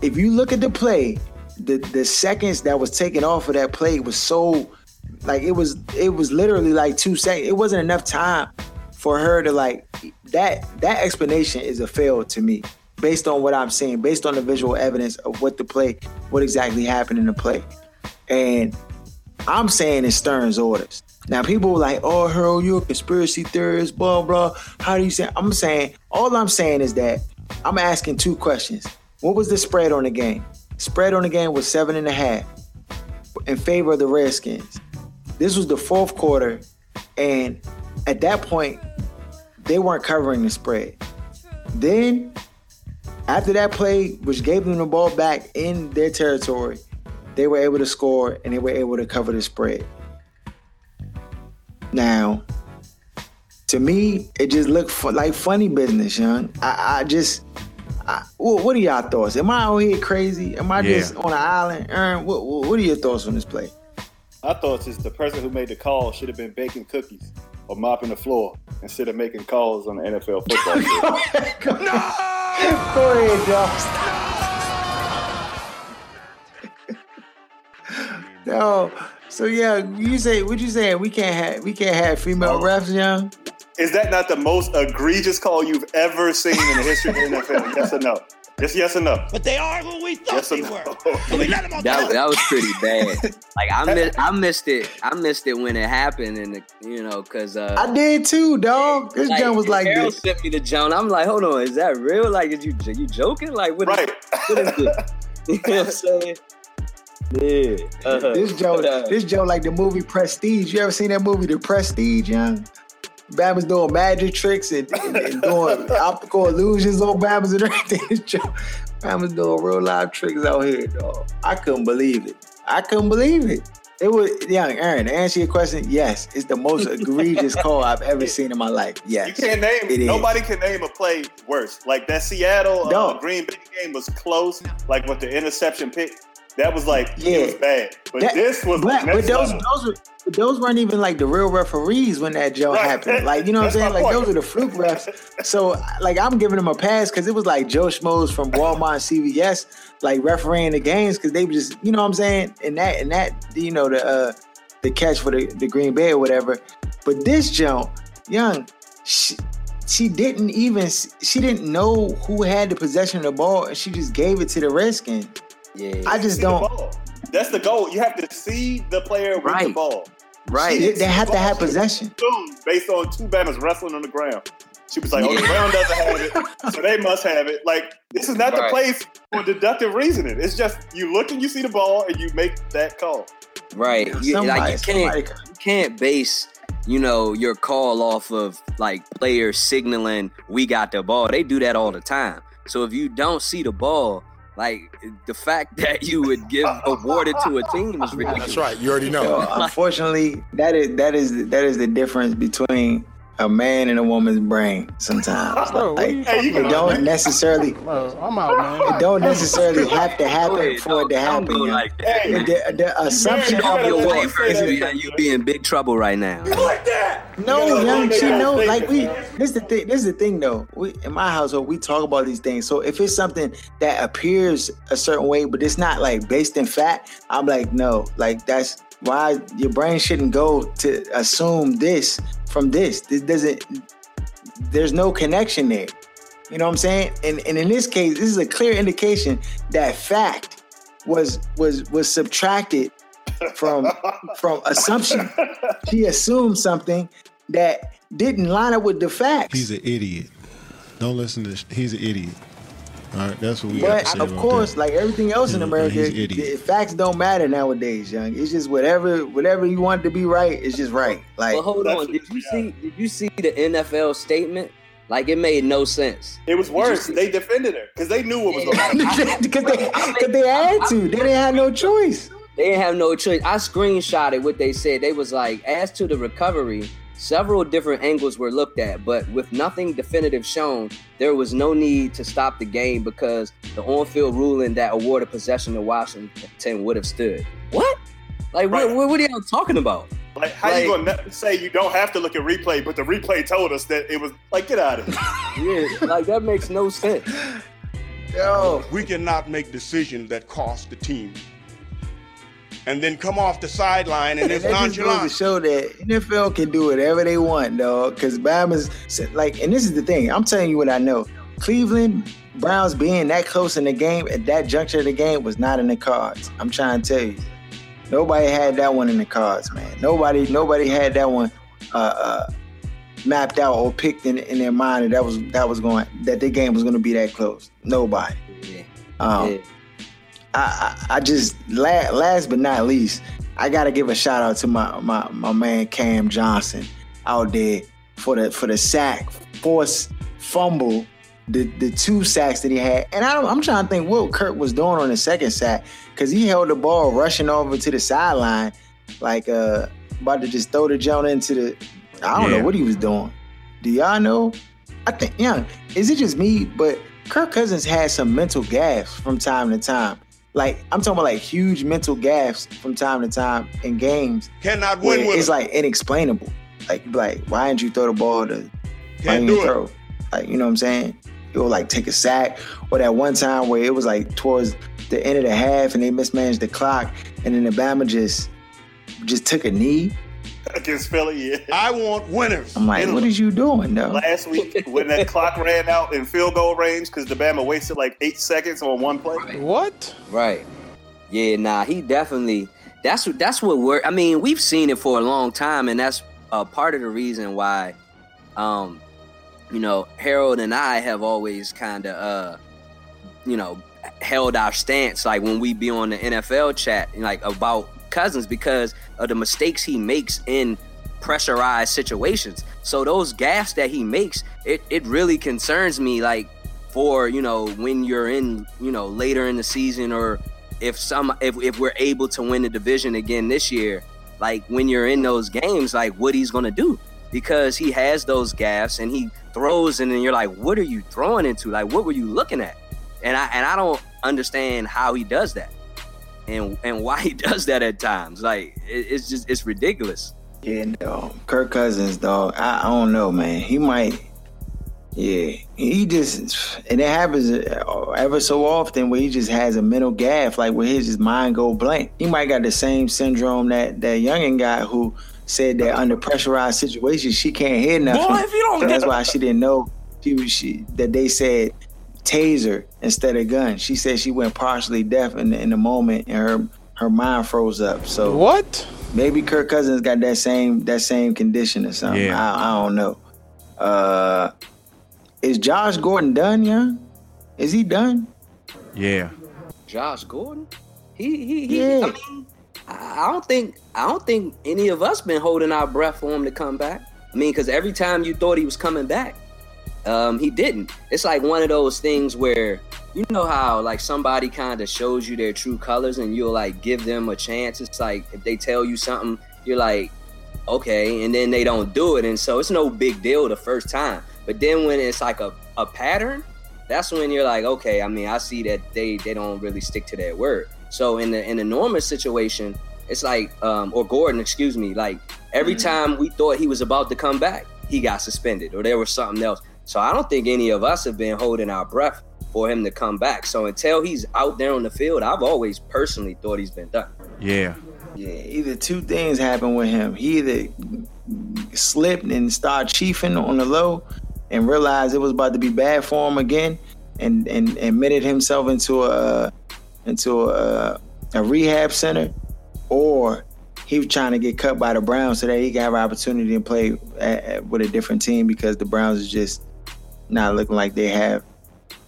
if you look at the play, the the seconds that was taken off of that play was so like it was it was literally like two seconds. It wasn't enough time for her to like that that explanation is a fail to me based on what I'm seeing, based on the visual evidence of what the play, what exactly happened in the play. And I'm saying it's Stern's orders. Now people like, oh Harold, you're a conspiracy theorist, blah blah. How do you say I'm saying all I'm saying is that I'm asking two questions. What was the spread on the game? Spread on the game was seven and a half in favor of the Redskins. This was the fourth quarter, and at that point, they weren't covering the spread. Then, after that play, which gave them the ball back in their territory, they were able to score and they were able to cover the spread. Now, to me, it just looked like funny business, young. I, I just I, what are y'all thoughts? Am I out here crazy? Am I yeah. just on an island? Aaron, what, what are your thoughts on this play? My thoughts is the person who made the call should have been baking cookies or mopping the floor instead of making calls on the NFL football field. no! Go ahead, Joe. no. So yeah, you say what you saying? We can't have we can't have female oh. refs, young. Is that not the most egregious call you've ever seen in the history of the NFL? yes or no? Just yes or no. But they are who we thought yes they no. were. we let them that, that was pretty bad. Like I missed, I missed it. I missed it when it happened, and the, you know, cause uh, I did too, dog. This like, John was like Harold this. sent me the John. I'm like, hold on, is that real? Like, is you you joking? Like, what? Right. Is, what is this? You know what I'm saying? Yeah. Uh-huh. This Joe, uh, this Joe, like the movie Prestige. You ever seen that movie, The Prestige, young? Bama's doing magic tricks and, and, and doing optical illusions on Bama's and everything. Bama's doing real live tricks out here, dog. I couldn't believe it. I couldn't believe it. It was young Aaron. To answer your question, yes, it's the most egregious call I've ever seen in my life. Yes, you can't name. It nobody is. can name a play worse. Like that Seattle uh, Green Bay game was close. Like with the interception pick, that was like yeah, it was bad. But that, this was but, but those those were those weren't even like the real referees when that joke right. happened. Like you know what I'm saying? Like point. those are the fluke refs. So like I'm giving them a pass because it was like Joe Schmoes from Walmart CVS like refereeing the games because they were just you know what I'm saying? And that and that you know the uh the catch for the, the Green Bay or whatever. But this joke, young, she, she didn't even she didn't know who had the possession of the ball and she just gave it to the Redskins. Yeah. I just don't. The That's the goal. You have to see the player with right. the ball. Right. They, they have to have possession. Based on two banners wrestling on the ground. She was like, "Oh, the ground doesn't have it, so they must have it." Like this is not right. the place for deductive reasoning. It's just you look and you see the ball and you make that call. Right. You, somebody, like you can't you can't base you know your call off of like players signaling we got the ball. They do that all the time. So if you don't see the ball, like the fact that you would give awarded to a team is ridiculous. That's right. You already know. unfortunately, that is that is that is the difference between a man and a woman's brain sometimes. Bro, like, it don't necessarily. Bro, I'm out, man. It don't necessarily have to happen for it to happen. Like the, the, assumption of your wife is you be in big trouble right now. Like that. No, young, she know. Like we, this is the thing. This is the thing, though. We in my household, we talk about these things. So if it's something that appears a certain way, but it's not like based in fact, I'm like, no, like that's why your brain shouldn't go to assume this from this. This doesn't. There's no connection there. You know what I'm saying? And and in this case, this is a clear indication that fact was was was subtracted from from assumption. She assumed something that didn't line up with the facts. He's an idiot. Don't listen to. He's an idiot. All right, that's what we. But of course, that. like everything else in America, facts don't matter nowadays, young. It's just whatever, whatever you want to be right, it's just right. Like, well, hold on. Did you see? Did you see the NFL statement? Like it made no sense. It was worse. They defended her because they knew what was going on. Because they, cause they had to. They didn't have no choice. They didn't have no choice. I screenshotted what they said. They was like, as to the recovery, Several different angles were looked at, but with nothing definitive shown, there was no need to stop the game because the on-field ruling that awarded possession to Washington would have stood. What? Like, right. what, what, are y'all talking about? Like, how like, you gonna say you don't have to look at replay, but the replay told us that it was like, get out of here. yeah, like that makes no sense. Yo, we cannot make decisions that cost the team and then come off the sideline and it's nonchalant. to show that NFL can do whatever they want, dog. Because Bama's like, and this is the thing. I'm telling you what I know. Cleveland Browns being that close in the game at that juncture of the game was not in the cards. I'm trying to tell you. Nobody had that one in the cards, man. Nobody, nobody had that one uh, uh, mapped out or picked in, in their mind that that was that was going that the game was going to be that close. Nobody. Yeah. Um, yeah. I, I, just last, last but not least, I gotta give a shout out to my my, my man Cam Johnson out there for the for the sack, force fumble, the the two sacks that he had, and I am trying to think what Kirk was doing on the second sack because he held the ball rushing over to the sideline, like uh about to just throw the joint into the. I don't yeah. know what he was doing. Do y'all know? I think yeah. Is it just me? But Kirk Cousins had some mental gaffes from time to time. Like I'm talking about like huge mental gaffes from time to time in games. Cannot win with It's like inexplainable. Like like why didn't you throw the ball to Can't do throw? It. Like you know what I'm saying? You'll like take a sack or that one time where it was like towards the end of the half and they mismanaged the clock and then the Bama just just took a knee against Philly. Yeah. I want winners. I'm like, what is you doing though? Last week when that clock ran out in field goal range because the Bama wasted like eight seconds on one play. Right. What? Right. Yeah. Nah. He definitely. That's what. that's what we're. I mean, we've seen it for a long time, and that's uh, part of the reason why, um, you know, Harold and I have always kind of, uh, you know, held our stance like when we be on the NFL chat, like about Cousins because of the mistakes he makes in pressurized situations. So those gaffes that he makes, it, it really concerns me like for, you know, when you're in, you know, later in the season or if some if, if we're able to win the division again this year, like when you're in those games, like what he's gonna do. Because he has those gaffes and he throws and then you're like, what are you throwing into? Like what were you looking at? And I and I don't understand how he does that and and why he does that at times. Like it, it's just it's ridiculous. Yeah, no, Kirk Cousins, dog. I, I don't know, man. He might. Yeah, he just and it happens uh, ever so often where he just has a mental gaff, like where his mind go blank. He might got the same syndrome that that youngin guy who said that under pressurized situations she can't hear nothing. Boy, if you don't so that's why she didn't know she was she that they said taser instead of gun. She said she went partially deaf in the, in the moment and her her mind froze up. So what? Maybe Kirk Cousins got that same that same condition or something. Yeah. I, I don't know. Uh, is Josh Gordon done, yeah? Is he done? Yeah. Josh Gordon? He he, he yeah. I mean, I don't think I don't think any of us been holding our breath for him to come back. I mean, because every time you thought he was coming back, um, he didn't. It's like one of those things where you know how like somebody kind of shows you their true colors and you'll like give them a chance. It's like if they tell you something, you're like, okay, and then they don't do it, and so it's no big deal the first time. But then when it's like a, a pattern, that's when you're like, okay, I mean, I see that they they don't really stick to their word. So in the in the normal situation, it's like, um, or Gordon, excuse me, like every mm-hmm. time we thought he was about to come back, he got suspended or there was something else. So I don't think any of us have been holding our breath for him to come back. So until he's out there on the field, I've always personally thought he's been done. Yeah. Yeah, either two things happened with him. He either slipped and started chiefing on the low and realized it was about to be bad for him again and, and admitted himself into a into a, a rehab center or he was trying to get cut by the Browns so that he could have an opportunity to play at, at, with a different team because the Browns is just not looking like they have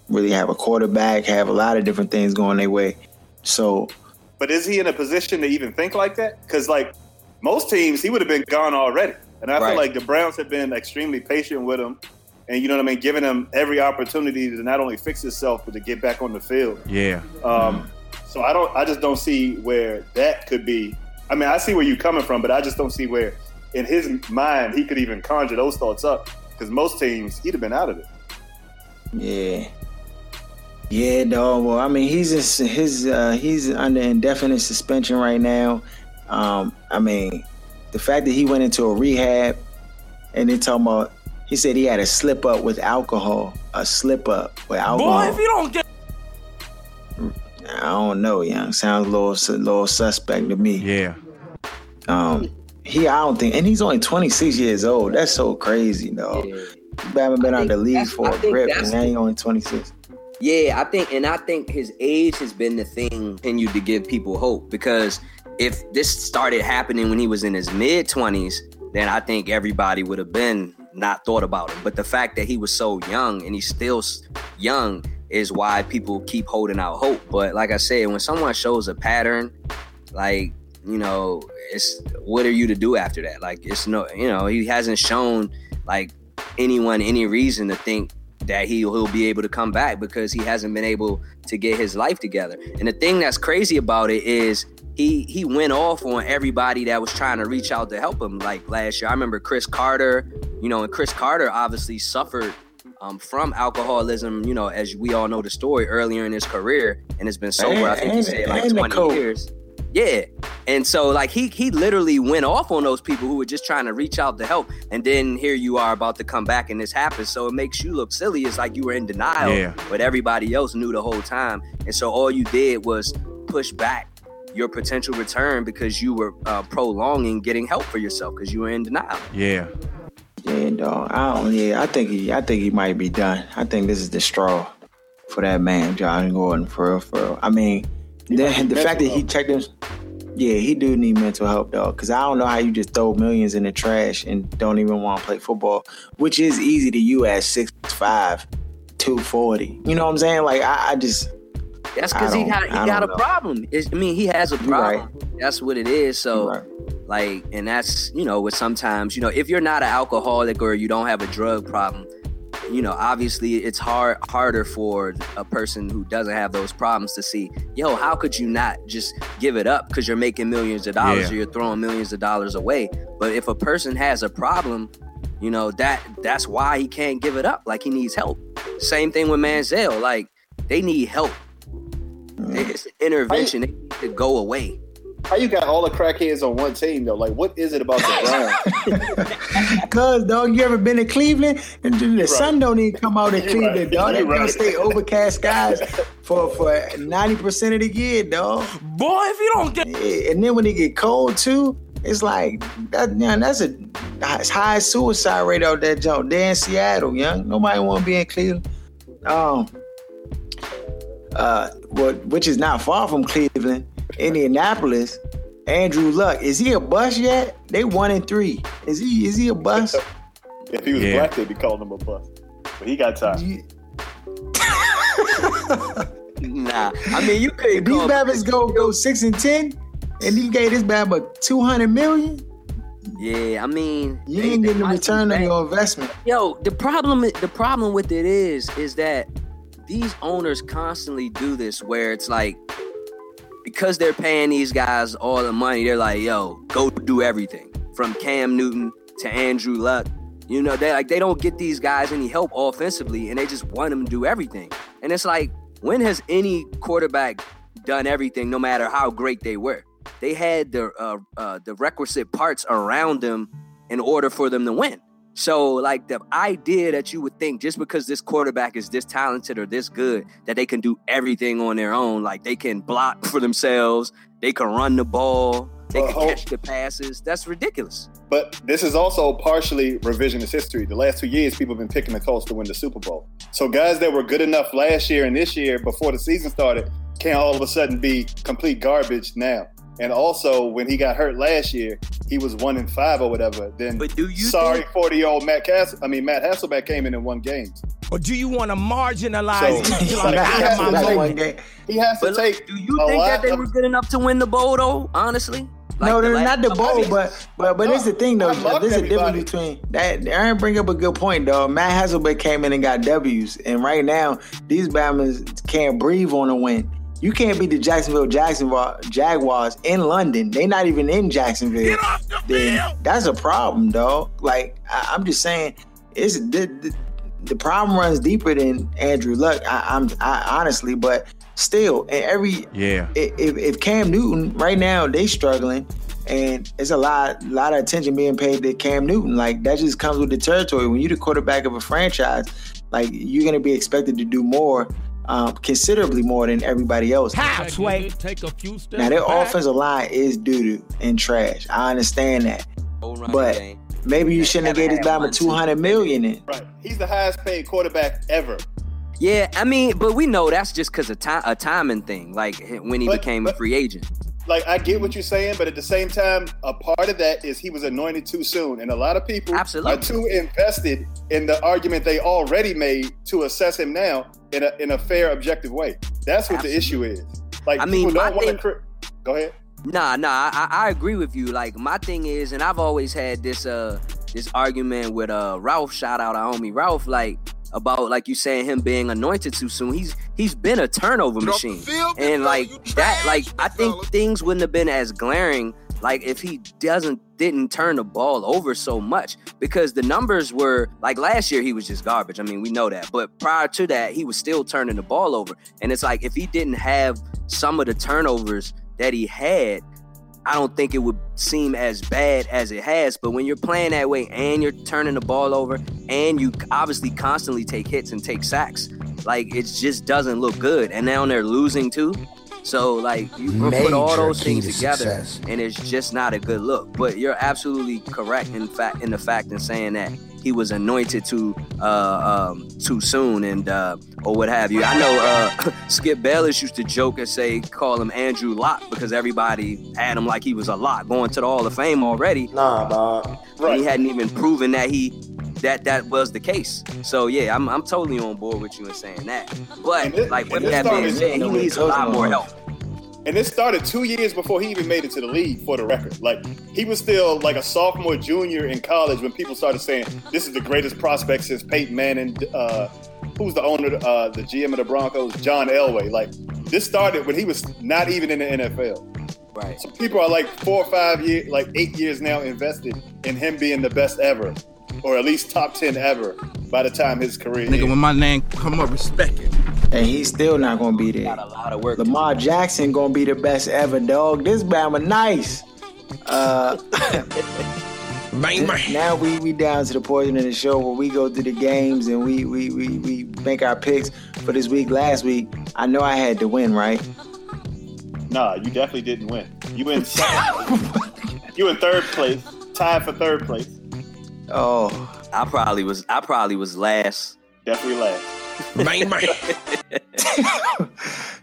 really have a quarterback, have a lot of different things going their way. So, but is he in a position to even think like that? Because like most teams, he would have been gone already. And I right. feel like the Browns have been extremely patient with him, and you know what I mean, giving him every opportunity to not only fix himself but to get back on the field. Yeah. Um, so I don't, I just don't see where that could be. I mean, I see where you're coming from, but I just don't see where in his mind he could even conjure those thoughts up. Because most teams, he'd have been out of it. Yeah. Yeah, dog. Well, I mean, he's just, his uh, he's under indefinite suspension right now. Um, I mean, the fact that he went into a rehab and then talking about he said he had a slip up with alcohol, a slip up with alcohol. Boy, if you don't get I don't know, young. Sounds a little, a little suspect to me. Yeah. Um, he, I don't think, and he's only 26 years old. That's so crazy, though. Yeah. You haven't been on the league for a grip, and now he's only 26. Yeah, I think, and I think his age has been the thing continued to give people hope because if this started happening when he was in his mid 20s, then I think everybody would have been not thought about him. But the fact that he was so young and he's still young is why people keep holding out hope. But like I said, when someone shows a pattern, like you know, it's what are you to do after that? Like it's no, you know, he hasn't shown like anyone any reason to think that he he'll be able to come back because he hasn't been able to get his life together. And the thing that's crazy about it is he he went off on everybody that was trying to reach out to help him. Like last year, I remember Cris Carter. You know, and Cris Carter obviously suffered um, from alcoholism. You know, as we all know the story earlier in his career, and has been sober. And, I think he said like twenty years. Yeah. And so like he he literally went off on those people who were just trying to reach out to help. And then here you are about to come back and this happens. So it makes you look silly. It's like you were in denial, yeah. but everybody else knew the whole time. And so all you did was push back your potential return because you were uh, prolonging getting help for yourself because you were in denial. Yeah. Yeah, dog. I don't. Yeah, I think he. I think he might be done. I think this is the straw for that man, John Gordon. For real, for real. I mean, the, the fact that he checked him. Yeah, he do need mental help, dog. Because I don't know how you just throw millions in the trash and don't even want to play football, which is easy to you at 6'5", 240. You know what I'm saying? Like I, I just. That's because he got he got a know. problem. It's, I mean, he has a problem. Right. That's what it is. So, right. like, and that's you know, with sometimes you know, if you're not an alcoholic or you don't have a drug problem, you know, obviously it's hard harder for a person who doesn't have those problems to see, yo, how could you not just give it up because you're making millions of dollars yeah. or you're throwing millions of dollars away? But if a person has a problem, you know, that that's why he can't give it up. Like he needs help. Same thing with Manziel. Like they need help. Mm. It's intervention. They need to go away. How you got all the crackheads on one team though? Like, what is it about the Browns? Cause dog, you ever been to Cleveland? And the right. sun don't even come out in Cleveland, right. dog. They right. gonna stay overcast skies for for ninety percent of the year, dog. Boy, if you don't get yeah, and then when it get cold too, it's like that. Man, that's a high suicide rate out there, Joe. They're in Seattle, young. Nobody want to be in Cleveland. Um, uh, what which is not far from Cleveland. Indianapolis, Andrew Luck. Is he a bust yet? They one and three. Is he is he a bust? if he was yeah. black, they'd be calling him a bust. But he got time. nah, I mean you could. These Babbitt's go go six and ten, and he gave this Babbitt two hundred million. Yeah, I mean, you ain't getting the return on your investment. Yo, the problem the problem with it is is that these owners constantly do this where it's like because they're paying these guys all the money, they're like, yo, go do everything. From Cam Newton to Andrew Luck. You know, they like they don't get these guys any help offensively and they just want them to do everything. And it's like, when has any quarterback done everything no matter how great they were? They had the uh, uh, the requisite parts around them in order for them to win. So, like the idea that you would think just because this quarterback is this talented or this good, that they can do everything on their own, like they can block for themselves, they can run the ball, they can catch the passes. That's ridiculous. But this is also partially revisionist history. The last two years, people have been picking the Colts to win the Super Bowl. So guys that were good enough last year and this year before the season started can't all of a sudden be complete garbage now. And also, when he got hurt last year, he was one in five or whatever. Then, but do you sorry, forty year old Matt Cass, I mean Matt Hasselbeck came in and won games. Or do you want to marginalize so, he, has, he has to but take. Do you think that they of, were good enough to win the bowl though? Honestly. Like no, they're the not the bowl, but but but no, it's the thing though. There's a difference between that. Aaron bring up a good point though. Matt Hasselbeck came in and got W's, and right now these Bama's can't breathe on a win. You can't beat the Jacksonville Jacksonville Jaguars in London. They're not even in Jacksonville. then that's a problem, dog. Like I, am just saying, it's the, the, the, problem runs deeper than Andrew Luck. I, am honestly, but still, and every yeah, if, if Cam Newton right now they struggling, and it's a lot, lot of attention being paid to Cam Newton. Like that just comes with the territory. When you're the quarterback of a franchise, like you're gonna be expected to do more um, considerably more than everybody else. How, Sway? Take a few steps now, their back. offensive line is doo doo and trash. I understand that. But maybe you shouldn't have gave this Bama 200 million in. Right. He's the highest paid quarterback ever. Yeah, I mean, but we know that's just because of time, a timing thing. Like when he but, became but, a free agent like I get what you're saying, but at the same time, a part of that is he was anointed too soon, and a lot of people Absolutely. are too invested in the argument they already made to assess him now in a in a fair, objective way. That's what Absolutely. the issue is. Like I mean, people don't want to. Go ahead. Nah, nah, I, I agree with you. Like my thing is, and I've always had this uh this argument with uh Ralph. Shout out our homie Ralph. Like about like you saying him being anointed too soon. He's he's been a turnover machine, and like that, like I think things wouldn't have been as glaring like if he doesn't didn't turn the ball over so much because the numbers were like last year he was just garbage. I mean, we know that. But prior to that, he was still turning the ball over. And it's like if he didn't have some of the turnovers that he had, I don't think it would seem as bad as it has. But when you're playing that way and you're turning the ball over and you obviously constantly take hits and take sacks, like it just doesn't look good. And now they're losing too. So like you Major put all those things to together, success. and it's just not a good look. But you're absolutely correct in fact in the fact in saying that he was anointed too uh, um, too soon and uh, or what have you. I know uh, Skip Bayless used to joke and say call him Andrew Lock because everybody had him like he was a lot going to the Hall of Fame already. Nah, dog. Right. He hadn't even proven that he that that was the case. So yeah, I'm I'm totally on board with you in saying that. But it, like with that being said, he needs a lot more help. And this started two years before he even made it to the league, for the record. Like, he was still like a sophomore, junior in college when people started saying, this is the greatest prospect since Peyton Manning. Uh, who's the owner, uh, the GM of the Broncos? John Elway. Like, this started when he was not even in the NFL. Right. So people are like four or five years, like eight years now invested in him being the best ever, or at least top 10 ever by the time his career. Nigga, when my name come up, respect it and he's still not gonna be there. Got a lot of work. Lamar Jackson gonna be the best ever, dog. This Bama nice. Uh, now we we down to the portion of the show where we go through the games and we we we we make our picks for this week. Last week, I know I had to win, right? Nah, you definitely didn't win. You in you in third place, tied for third place. Oh, I probably was. I probably was last. Definitely last.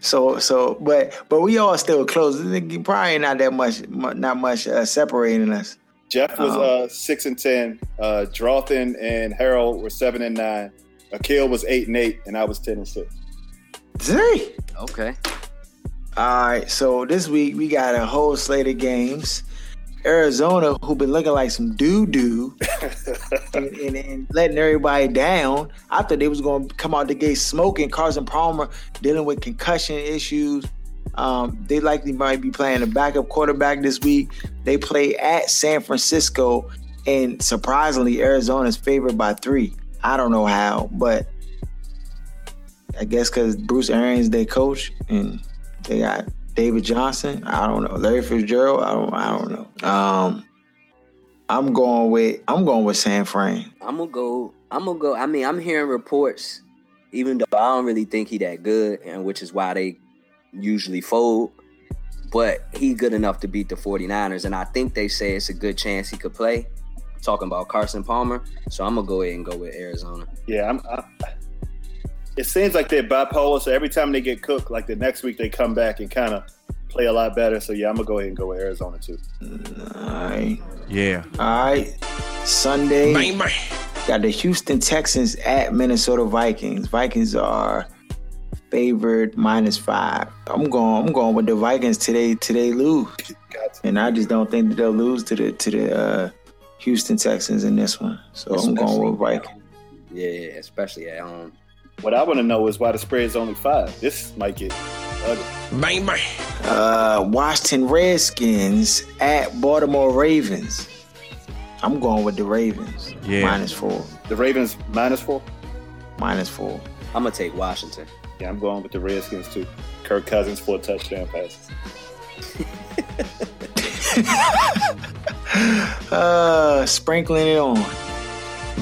so so but but we all still close. Probably not that much not much uh, separating us. Jeff was um, uh, six and ten. Uh, Drawthin and Harold were seven and nine. Akil was eight and eight, and I was ten and six. See? Okay. All right. So this week we got a whole slate of games. Arizona, who been looking like some doo doo and, and, and, letting everybody down. I thought they was going to come out the gate smoking. Carson Palmer dealing with concussion issues. Um, they likely might be playing a backup quarterback this week. They play at San Francisco, and surprisingly, Arizona's favored by three. I don't know how, but I guess because Bruce Arians their coach, and they got David Johnson. I don't know. Larry Fitzgerald. I don't. I don't know. Um, I'm going with. I'm going with San Fran. I'm gonna go. I'm gonna go. I mean, I'm hearing reports, even though I don't really think he that good, and which is why they usually fold. But he good enough to beat the 49ers, and I think they say it's a good chance he could play. Talking about Carson Palmer, so I'm gonna go ahead and go with Arizona. Yeah, I'm. I, it seems like they're bipolar. So every time they get cooked, like the next week they come back and kind of play a lot better. So yeah, I'm gonna go ahead and go with Arizona too. All right. Yeah. All right. Sunday. Bang, bang. Got the Houston Texans at Minnesota Vikings. Vikings are favored minus five. I'm going. I'm going with the Vikings today. Today lose, and I just don't think that they'll lose to the to the uh, Houston Texans in this one. So especially, I'm going with Vikings. Yeah, especially at home. What I want to know is why the spread is only five. This might get ugly. Bang bang. Uh, Washington Redskins at Baltimore Ravens. I'm going with the Ravens. Yeah. Minus four. The Ravens minus four. Minus four. I'm gonna take Washington. Yeah, I'm going with the Redskins too. Kirk Cousins four touchdown passes. uh, sprinkling it on.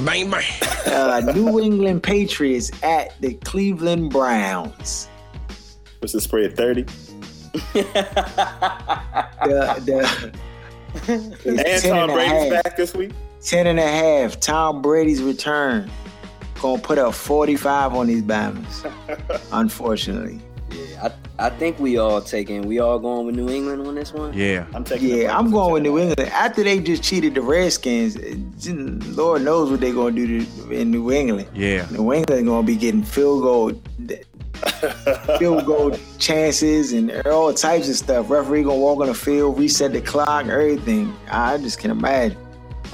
Bang bang. Uh, New England Patriots at the Cleveland Browns. What's the spread? Thirty. The, the, 10 And Tom and a Brady's half. back this week. 10 and a half. Tom Brady's return. Gonna put up 45 on these Bama's. unfortunately. Yeah, I, I think we all taking we all going with New England on this one. Yeah. I'm taking. Yeah, I'm going with New England. After they just cheated the Redskins, Lord knows what they're gonna do to, in New England. Yeah. New England gonna be getting field goal, field goal chances and all types of stuff. Referee gonna walk on the field, reset the clock, everything. I just can't imagine.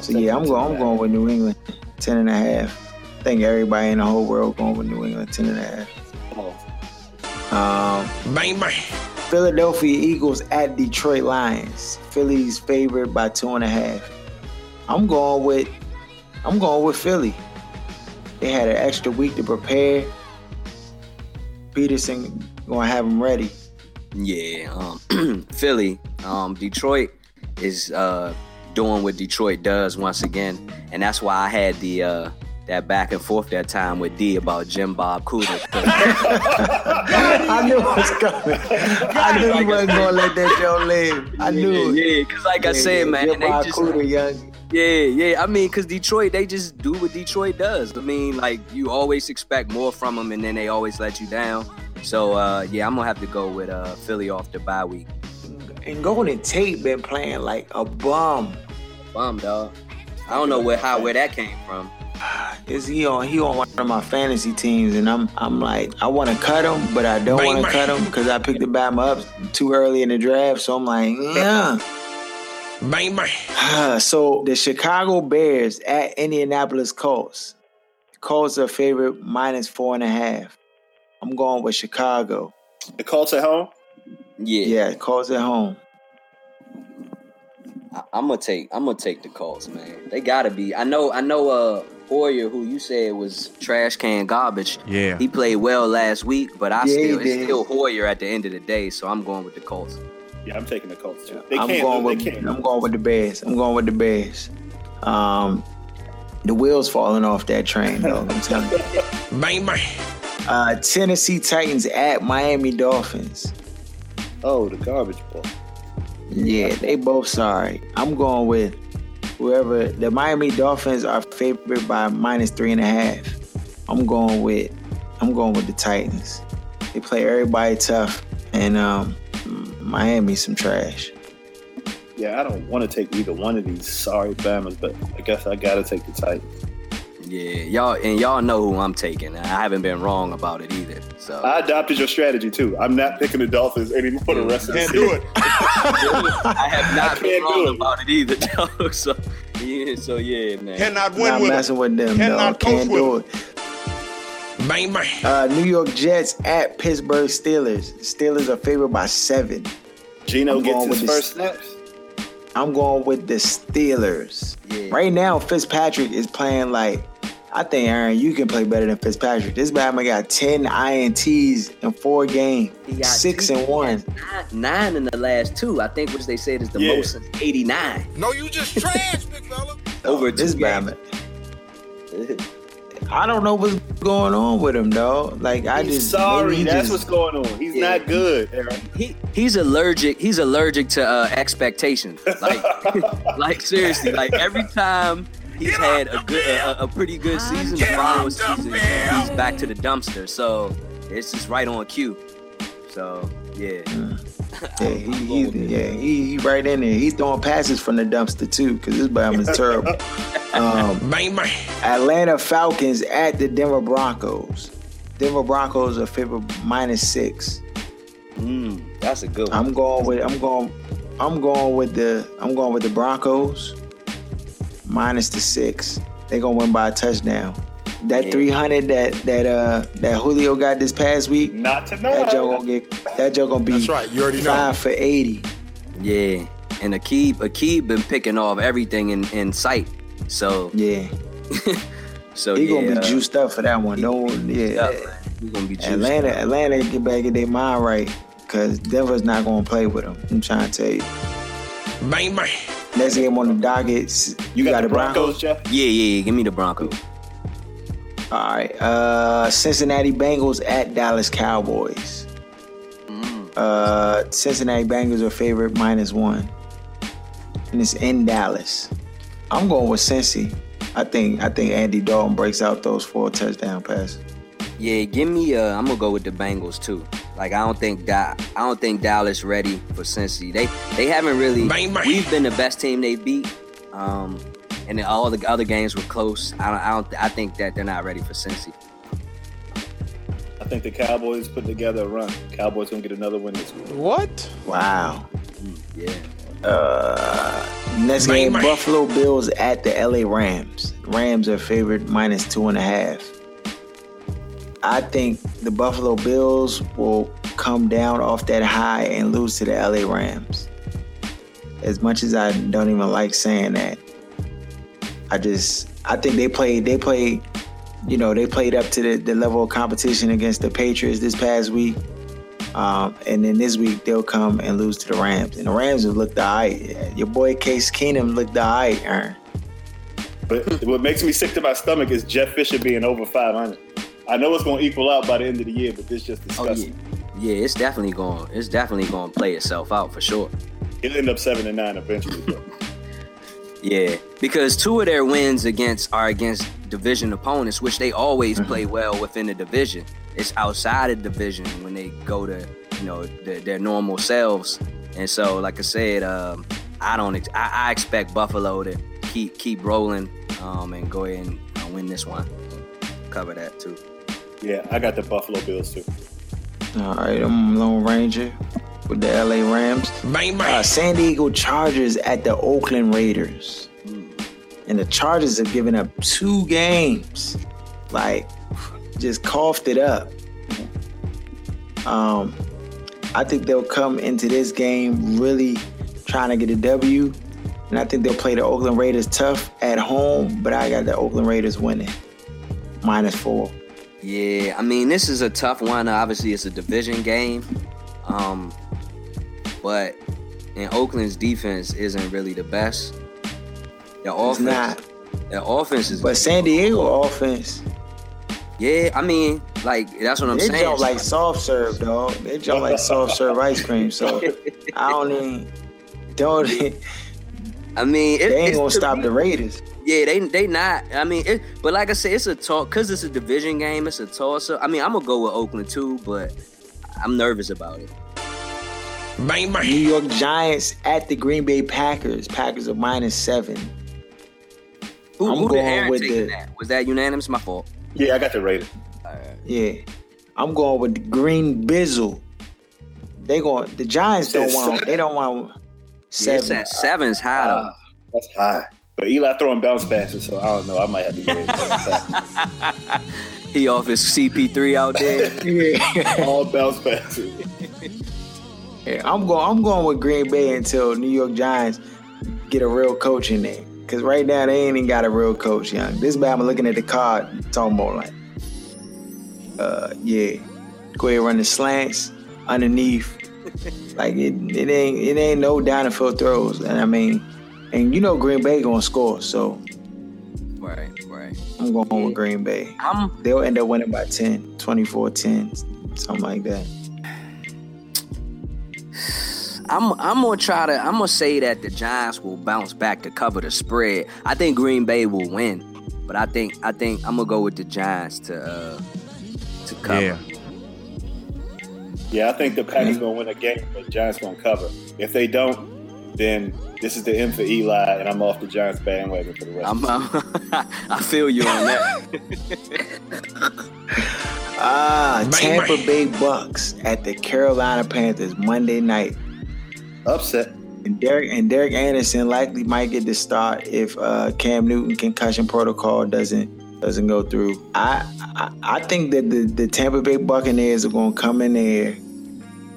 So yeah, I'm going. I'm going with New England, ten and a half. I think everybody in the whole world going with New England, ten and a half. Come on. Um, Bang bang. Philadelphia Eagles at Detroit Lions. Philly's favored by two and a half. I'm going with I'm going with Philly. They had an extra week to prepare. Pederson gonna have them ready. Yeah, um, Philly, um, Detroit is uh, doing what Detroit does once again, and that's why I had the uh, that back and forth that time with D about Jim Bob Cooter. I knew it was coming. I knew he wasn't gonna let that show live. I knew it. yeah, because like I said, man, Jim they Bob just Cooter, young. yeah, yeah. I mean, because Detroit, they just do what Detroit does. I mean, like you always expect more from them, and then they always let you down. So uh, yeah, I'm gonna have to go with uh, Philly off the bye week. And Golden Tate been playing like a bum. Bum dog. I don't know where how where that came from. Is he on? He on one of my fantasy teams, and I'm I'm like I want to cut him, but I don't want to cut him because I picked the Bama up too early in the draft. So I'm like, yeah. Bang bang. so the Chicago Bears at Indianapolis Colts. Colts are favorite minus four and a half. I'm going with Chicago. The Colts at home. Yeah, Yeah, Colts at home. I, I'm gonna take I'm gonna take the Colts, man. They gotta be. I know I know. Uh, Hoyer, who you said was trash can garbage. Yeah. He played well last week, but I Yeah, still it's did. still Hoyer at the end of the day. So I'm going with the Colts. Yeah, I'm taking the Colts too. They I'm can't. going lose. with they can't. I'm going with the Bears. I'm going with the Bears. Um, the wheels falling off that train though. I'm telling you. Bang bang. Uh, Tennessee Titans at Miami Dolphins. Oh, the garbage ball. Yeah, they both sorry. I'm going with whoever. The Miami Dolphins are favored by minus three and a half. I'm going with. I'm going with the Titans. They play everybody tough, and um, some trash. Yeah, I don't want to take either one of these sorry Bamas, but I guess I gotta take the Titans. Yeah, y'all and y'all know who I'm taking. I haven't been wrong about it either. So I adopted your strategy too. I'm not picking the Dolphins anymore for the rest of the Can't season. do it. I have not been wrong it. about it either. Dog. So yeah, so yeah, man. Cannot win Not with messing them. with them, Cannot dog. Can't coach do with it. Bang bang. Uh, New York Jets at Pittsburgh Steelers. Steelers are favored by seven. Geno I'm gets going his with first the- snaps. I'm going with the Steelers. Yeah. Right now, Fitzpatrick is playing like I think Aaron, you can play better than Fitzpatrick. This Batman got 10 INTs in four games. Six two- and one. Nine, nine in the last two. I think what they said is the Yeah. most since '89. No, you just trash, big fella. Over This two Batman. I don't know what's going on with him, though. Like I He's just sorry. he That's just- what's going on. He's Yeah. not good, Aaron. he he's allergic. He's allergic to uh, expectations. Like, like seriously. Like every time he's had a good, a, a pretty good season, the following season he's back to the dumpster. So it's just right on cue. So yeah, Yeah, he, he, yeah, he, he right in there. He's throwing passes from the dumpster too, because this is terrible. Um, Bang bang. Atlanta Falcons at the Denver Broncos. Denver Broncos are favored minus six. mm, that's a good one. I'm going with I'm going I'm going with the I'm going with the Broncos minus the six. They're gonna win by a touchdown. That Yeah. 300 that that uh that Julio got this past week, Not tonight. that joke gonna get that joke gonna be That's right. You already know. five for 80. Yeah, and Aqib Aqib been picking off everything in, in sight. So Yeah, so he yeah, gonna be uh, juiced up for that one. No, yeah. He gonna be juiced. Atlanta, Atlanta, get back in their mind right, cause Denver's not gonna play with them. I'm trying to tell you. Bang, bang. Next game on the docket, s- You got, the Broncos, Jeff? Yeah, yeah, yeah. Give me the Broncos. All right, uh, Cincinnati Bengals at Dallas Cowboys. Uh, Cincinnati Bengals are favorite minus one, and it's in Dallas. I'm going with Cincy. I think I think Andy Dalton breaks out those four touchdown passes. Yeah, give me. Uh, I'm gonna go with the Bengals too. Like I don't think that I don't think Dallas ready for Cincy. They they haven't really. Bang, bang. We've been the best team they beat. Um, and then all the other games were close. I don't. I don't. I think that they're not ready for Cincy. I think the Cowboys put together a run. Cowboys gonna get another win this week. What? Wow. Yeah. Uh, next game. Buffalo Bills at the LA Rams. Rams are favored minus two and a half. I think the Buffalo Bills will come down off that high and lose to the LA Rams. As much as I don't even like saying that, I just I think they played they played you know they played up to the, the level of competition against the Patriots this past week. Um, and then this week they'll come and lose to the Rams. And the Rams have looked alright. Your boy Case Keenum looked alright, Aaron. But what makes me sick to my stomach is Jeff Fisher being over 500. I know it's gonna equal out by the end of the year, but this just Oh yeah. Yeah, it's definitely going. It's definitely going to play itself out for sure. It'll end up seven and nine eventually. Yeah, because two of their wins against are against division opponents, which they always Mm-hmm. play well within the division. It's outside of division when they go to you know their, their normal selves. And so, like I said, um, I don't. Ex- I, I expect Buffalo to keep keep rolling um, and go ahead and uh, win this one. Cover that too. Yeah, I got the Buffalo Bills too. All right, I'm Lone Ranger with the LA Rams. Bang, Uh. San Diego Chargers at the Oakland Raiders. And the Chargers have given up two games. Like, just coughed it up. Um, I think they'll come into this game really trying to get a W. And I think they'll play the Oakland Raiders tough at home, but I got the Oakland Raiders winning. Minus four. Yeah, I mean this is a tough one. Obviously, it's a division game, um, but and Oakland's defense isn't really the best. Their It's offense, not. their offense is. But San Diego offense, yeah, I mean, like that's what I'm they saying. They jump like soft serve, dog. They jump like soft serve ice cream. So I don't even don't. They I mean, it, ain't it's gonna to stop me- the Raiders. Yeah, they they not. I mean, it, but like I said, it's a talk because it's a division game. It's a toss up. I mean, I'm gonna go with Oakland too, but I'm nervous about it. Bang, New. York Giants at the Green Bay Packers. Packers are minus seven. Who, I'm who going Aaron with the- that? Was that unanimous? My fault. Yeah, I got the Raiders. Yeah, I'm going with the Green Bizzle. They going. The Giants don't want. They don't want Yeah, seven. it's at seven's high. Uh, that's high. But Eli throwing bounce passes, so I don't know. I might have to get it. He off his CP3 out there. yeah. All bounce passes. Yeah, I'm going. I'm going with Green Bay until New York Giants get a real coach in there. Cause right now they ain't even got a real coach, young. This bad. I'm looking at the card, talking about like, uh, yeah, go ahead run the slants underneath. Like it, it ain't, it ain't no down the field throws. And I mean, and you know Green Bay gonna score, so right, right. I'm going with Green Bay. I'm They'll end up winning by 10, 24-10, something like that. I'm I'm gonna try to I'm gonna say that the Giants will bounce back to cover the spread. I think Green Bay will win, but I think I think I'm gonna go with the Giants to uh to cover. Yeah. Yeah, I think the Packers gonna win a game, but Giants gonna cover. If they don't, then this is the end for Eli, and I'm off the Giants bandwagon for the rest. I'm, I'm I feel you on that. Ah, Bang, Tampa bang. Bay Bucks at the Carolina Panthers Monday night. Upset. And Derek and Derek Anderson likely might get the start if uh, Cam Newton concussion protocol doesn't doesn't go through. I I, I think that the, the Tampa Bay Buccaneers are going to come in there,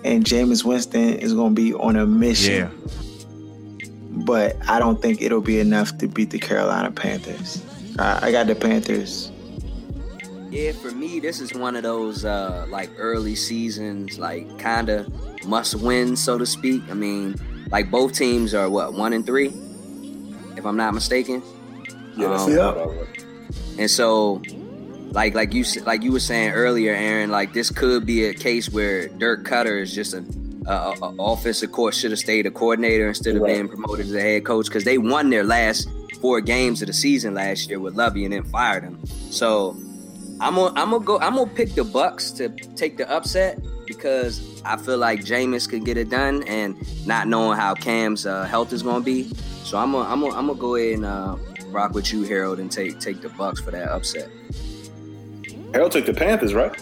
and Jameis Winston is going to be on a mission. Yeah. But I don't think it'll be enough to beat the Carolina Panthers. I, I got the Panthers. Yeah, for me, this is one of those uh, like early seasons, like kind of must win, so to speak. I mean, like both teams are what one and three, if I'm not mistaken. Yeah, that's Um, yeah. about right. And so, like like you like you were saying earlier, Aaron, like this could be a case where Dirk Koetter is just a, a, a a offensive should have stayed a coordinator instead of Right. being promoted to the head coach because they won their last four games of the season last year with Lovie and then fired him. So I'm gonna I'm gonna go I'm gonna pick the Bucks to take the upset because I feel like Jameis could get it done and not knowing how Cam's uh, health is gonna be. So I'm gonna I'm gonna, I'm gonna go ahead and uh, rock with you, Harold, and take take the Bucks for that upset. Harold took the Panthers, right?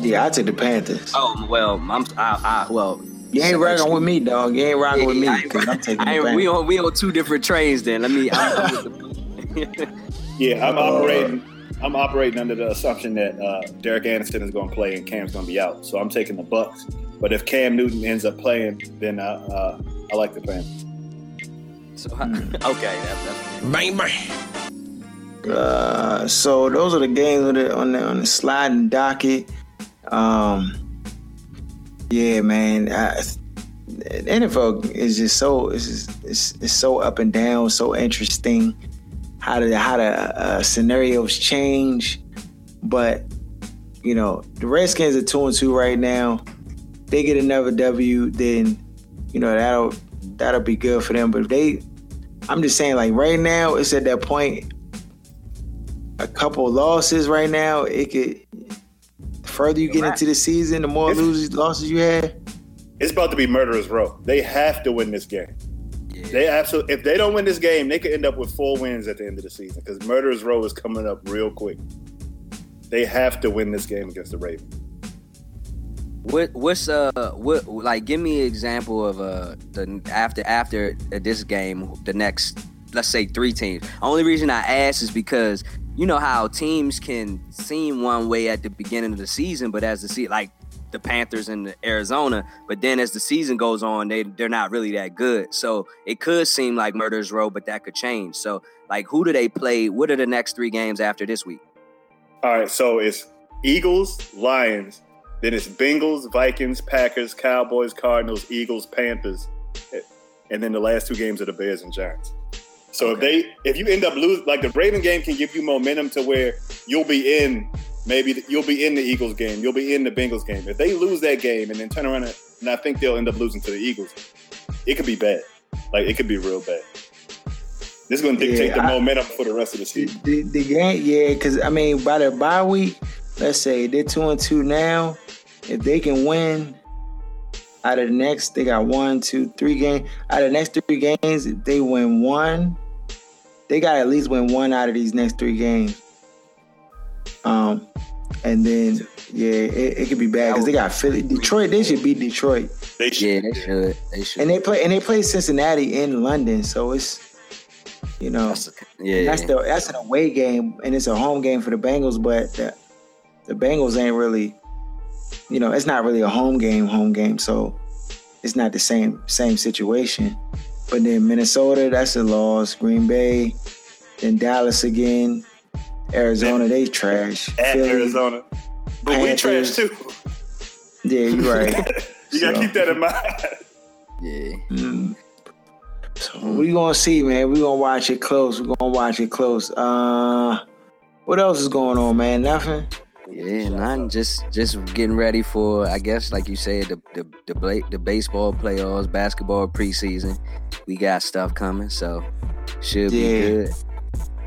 Yeah, I take the Panthers. Oh well, I'm I, I well. You ain't rocking with me, dog. You ain't rocking with me I ain't, I'm taking the I ain't, we on we on two different trains then. Let me. I'm, I'm the, Yeah, I'm Uh, operating. I'm operating under the assumption that uh, Derek Anderson is going to play and Cam's going to be out. So I'm taking the Bucks. But if Cam Newton ends up playing, then uh, uh, I like the Panthers. So okay, that, that's Bang, bang. Uh, so those are the games on the on the, on the sliding docket. Um, yeah, man. I, NFL is just so it's, just, it's it's so up and down, so interesting. How the how the uh, scenarios change, but you know the Redskins are two and two right now. They get another W, then you know that'll that'll be good for them. But if they, I'm just saying, like right now, it's at that point a couple losses right now, it could. The further you get into the season, the more losses losses you have. It's about to be murderers row. They have to win this game. They absolutely. If they don't win this game, they could end up with four wins at the end of the season because murderers row is coming up real quick. They have to win this game against the Ravens. What what's uh what like give me an example of uh the after after this game the next let's say three teams. Only reason I ask is because you know how teams can seem one way at the beginning of the season, but as the season like the Panthers and Arizona, but then as the season goes on, they they're not really that good. So it could seem like Murderers Row, but that could change. So like who do they play? What are the next three games after this week? All right, so it's Eagles, Lions, then it's Bengals, Vikings, Packers, Cowboys, Cardinals, Eagles, Panthers, and then the last two games are the Bears and Giants. So if they if you end up losing, like the Raven game can give you momentum to where you'll be in maybe the- you'll be in the Eagles game, you'll be in the Bengals game. If they lose that game and then turn around and, and I think they'll end up losing to the Eagles, it could be bad. Like it could be real bad. This is going to dictate Yeah, the I- momentum for the rest of the season. The, the game, yeah, because I mean, by the bye week, let's say they're two and two now. If they can win out of the next, they got one, two, three games. Out of the next three games, if they win one, they got at least win one out of these next three games. Um, and then yeah, it, it could be bad because they got Philly, Detroit. They should beat Detroit, They Yeah, should. they should. They should. and they play and they play Cincinnati in London, so it's you know. That's- yeah, That's the that's an away game and it's a home game for the Bengals, but the, the Bengals ain't really, you know, it's not really a home game, home game, so it's not the same same situation. But then Minnesota, that's a loss. Green Bay, then Dallas again. Arizona, they trash. At Philly, Arizona. But we trash too. Yeah, you're right. You gotta keep that in mind. yeah. Mm. So we gonna see, man. We gonna watch it close. We gonna watch it close. Uh, what else is going on, man? Nothing. Yeah, nothing. Just just getting ready for, I guess, like you said, the the the, bla- the baseball playoffs, basketball preseason. We got stuff coming, so should be good.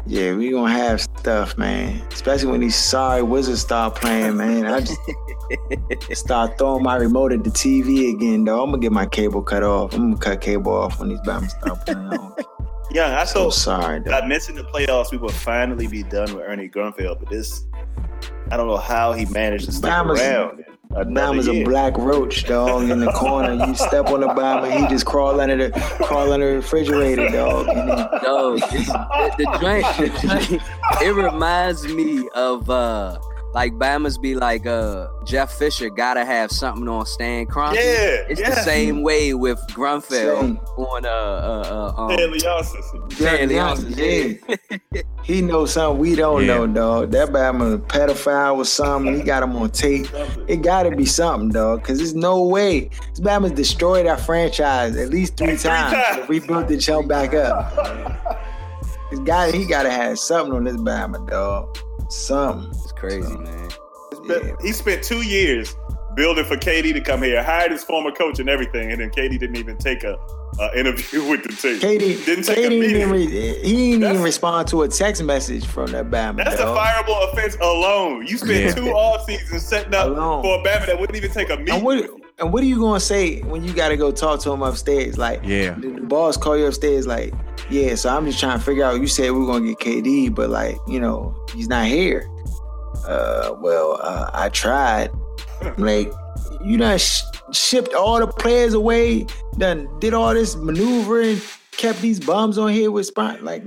Yeah, we gonna have stuff, man. Especially when these sorry wizards start playing, man. I just start throwing my remote at the TV again, though. I'm gonna get my cable cut off. I'm gonna cut cable off when these Bama start playing. Yeah, I so thought sorry, though. I mentioned the playoffs. We would finally be done with Ernie Grunfeld, but this, I don't know how he managed to stick Bama's- around. Bama's a black roach, dog, in the corner. You step on the Bama, he just crawl under the crawl under the refrigerator, dog. No, the, the, joint, the joint, it reminds me of uh like Bama's be like uh Jeff Fisher gotta have something on Stan Kroenke. Yeah, it's yeah. the same way with Grunfeld Same. on uh uh, uh um, Stanley Johnson. Stanley Yeah, Johnson, yeah. He knows something we don't Yeah. know, dog. That Bama a pedophile or something. He got him on tape. It gotta be something, dog. Cause there's no way. This Bama's destroyed our franchise at least three, times. times. We built the jump back up. This guy, he gotta have something on this Bama, dog. Something. It's crazy, man. Yeah. He spent two years building for KD to come here, hired his former coach and everything, and then KD didn't even take a, a interview with the team. KD didn't take KD a even meeting. re- he didn't That's- even respond to a text message from that Bama. That's dog. a fireable offense alone. You spent Yeah. two all seasons setting up Alone. for a Bama that wouldn't even take a meeting. And what and what are you gonna say when you gotta go talk to him upstairs? Like, Yeah. the, the boss call you upstairs, like, yeah. So I'm just trying to figure out. You said we are gonna get KD, but like, you know, he's not here. Uh, well, uh, I tried. Like, you done sh- shipped all the players away, done did all this maneuvering, kept these bums on here with spot. Like,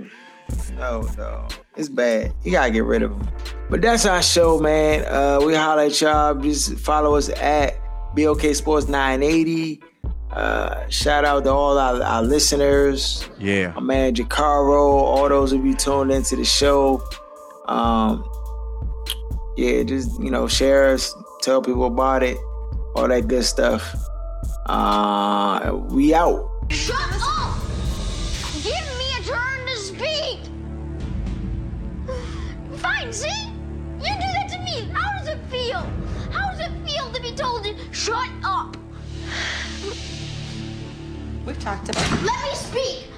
no, no, it's bad. You gotta get rid of them. But that's our show, man. Uh, we holler at y'all. Just follow us at BLK Sports 980. Uh, shout out to all our, our listeners. Yeah. My man Jacaro, all those who be tuned into the show. Um, yeah, just you know, share us, tell people about it, all that good stuff. Uh, we out. Shut up! Give me a turn to speak! Fine, see? You do that to me. How does it feel? How does it feel to be told to shut up? We've talked about Let me speak!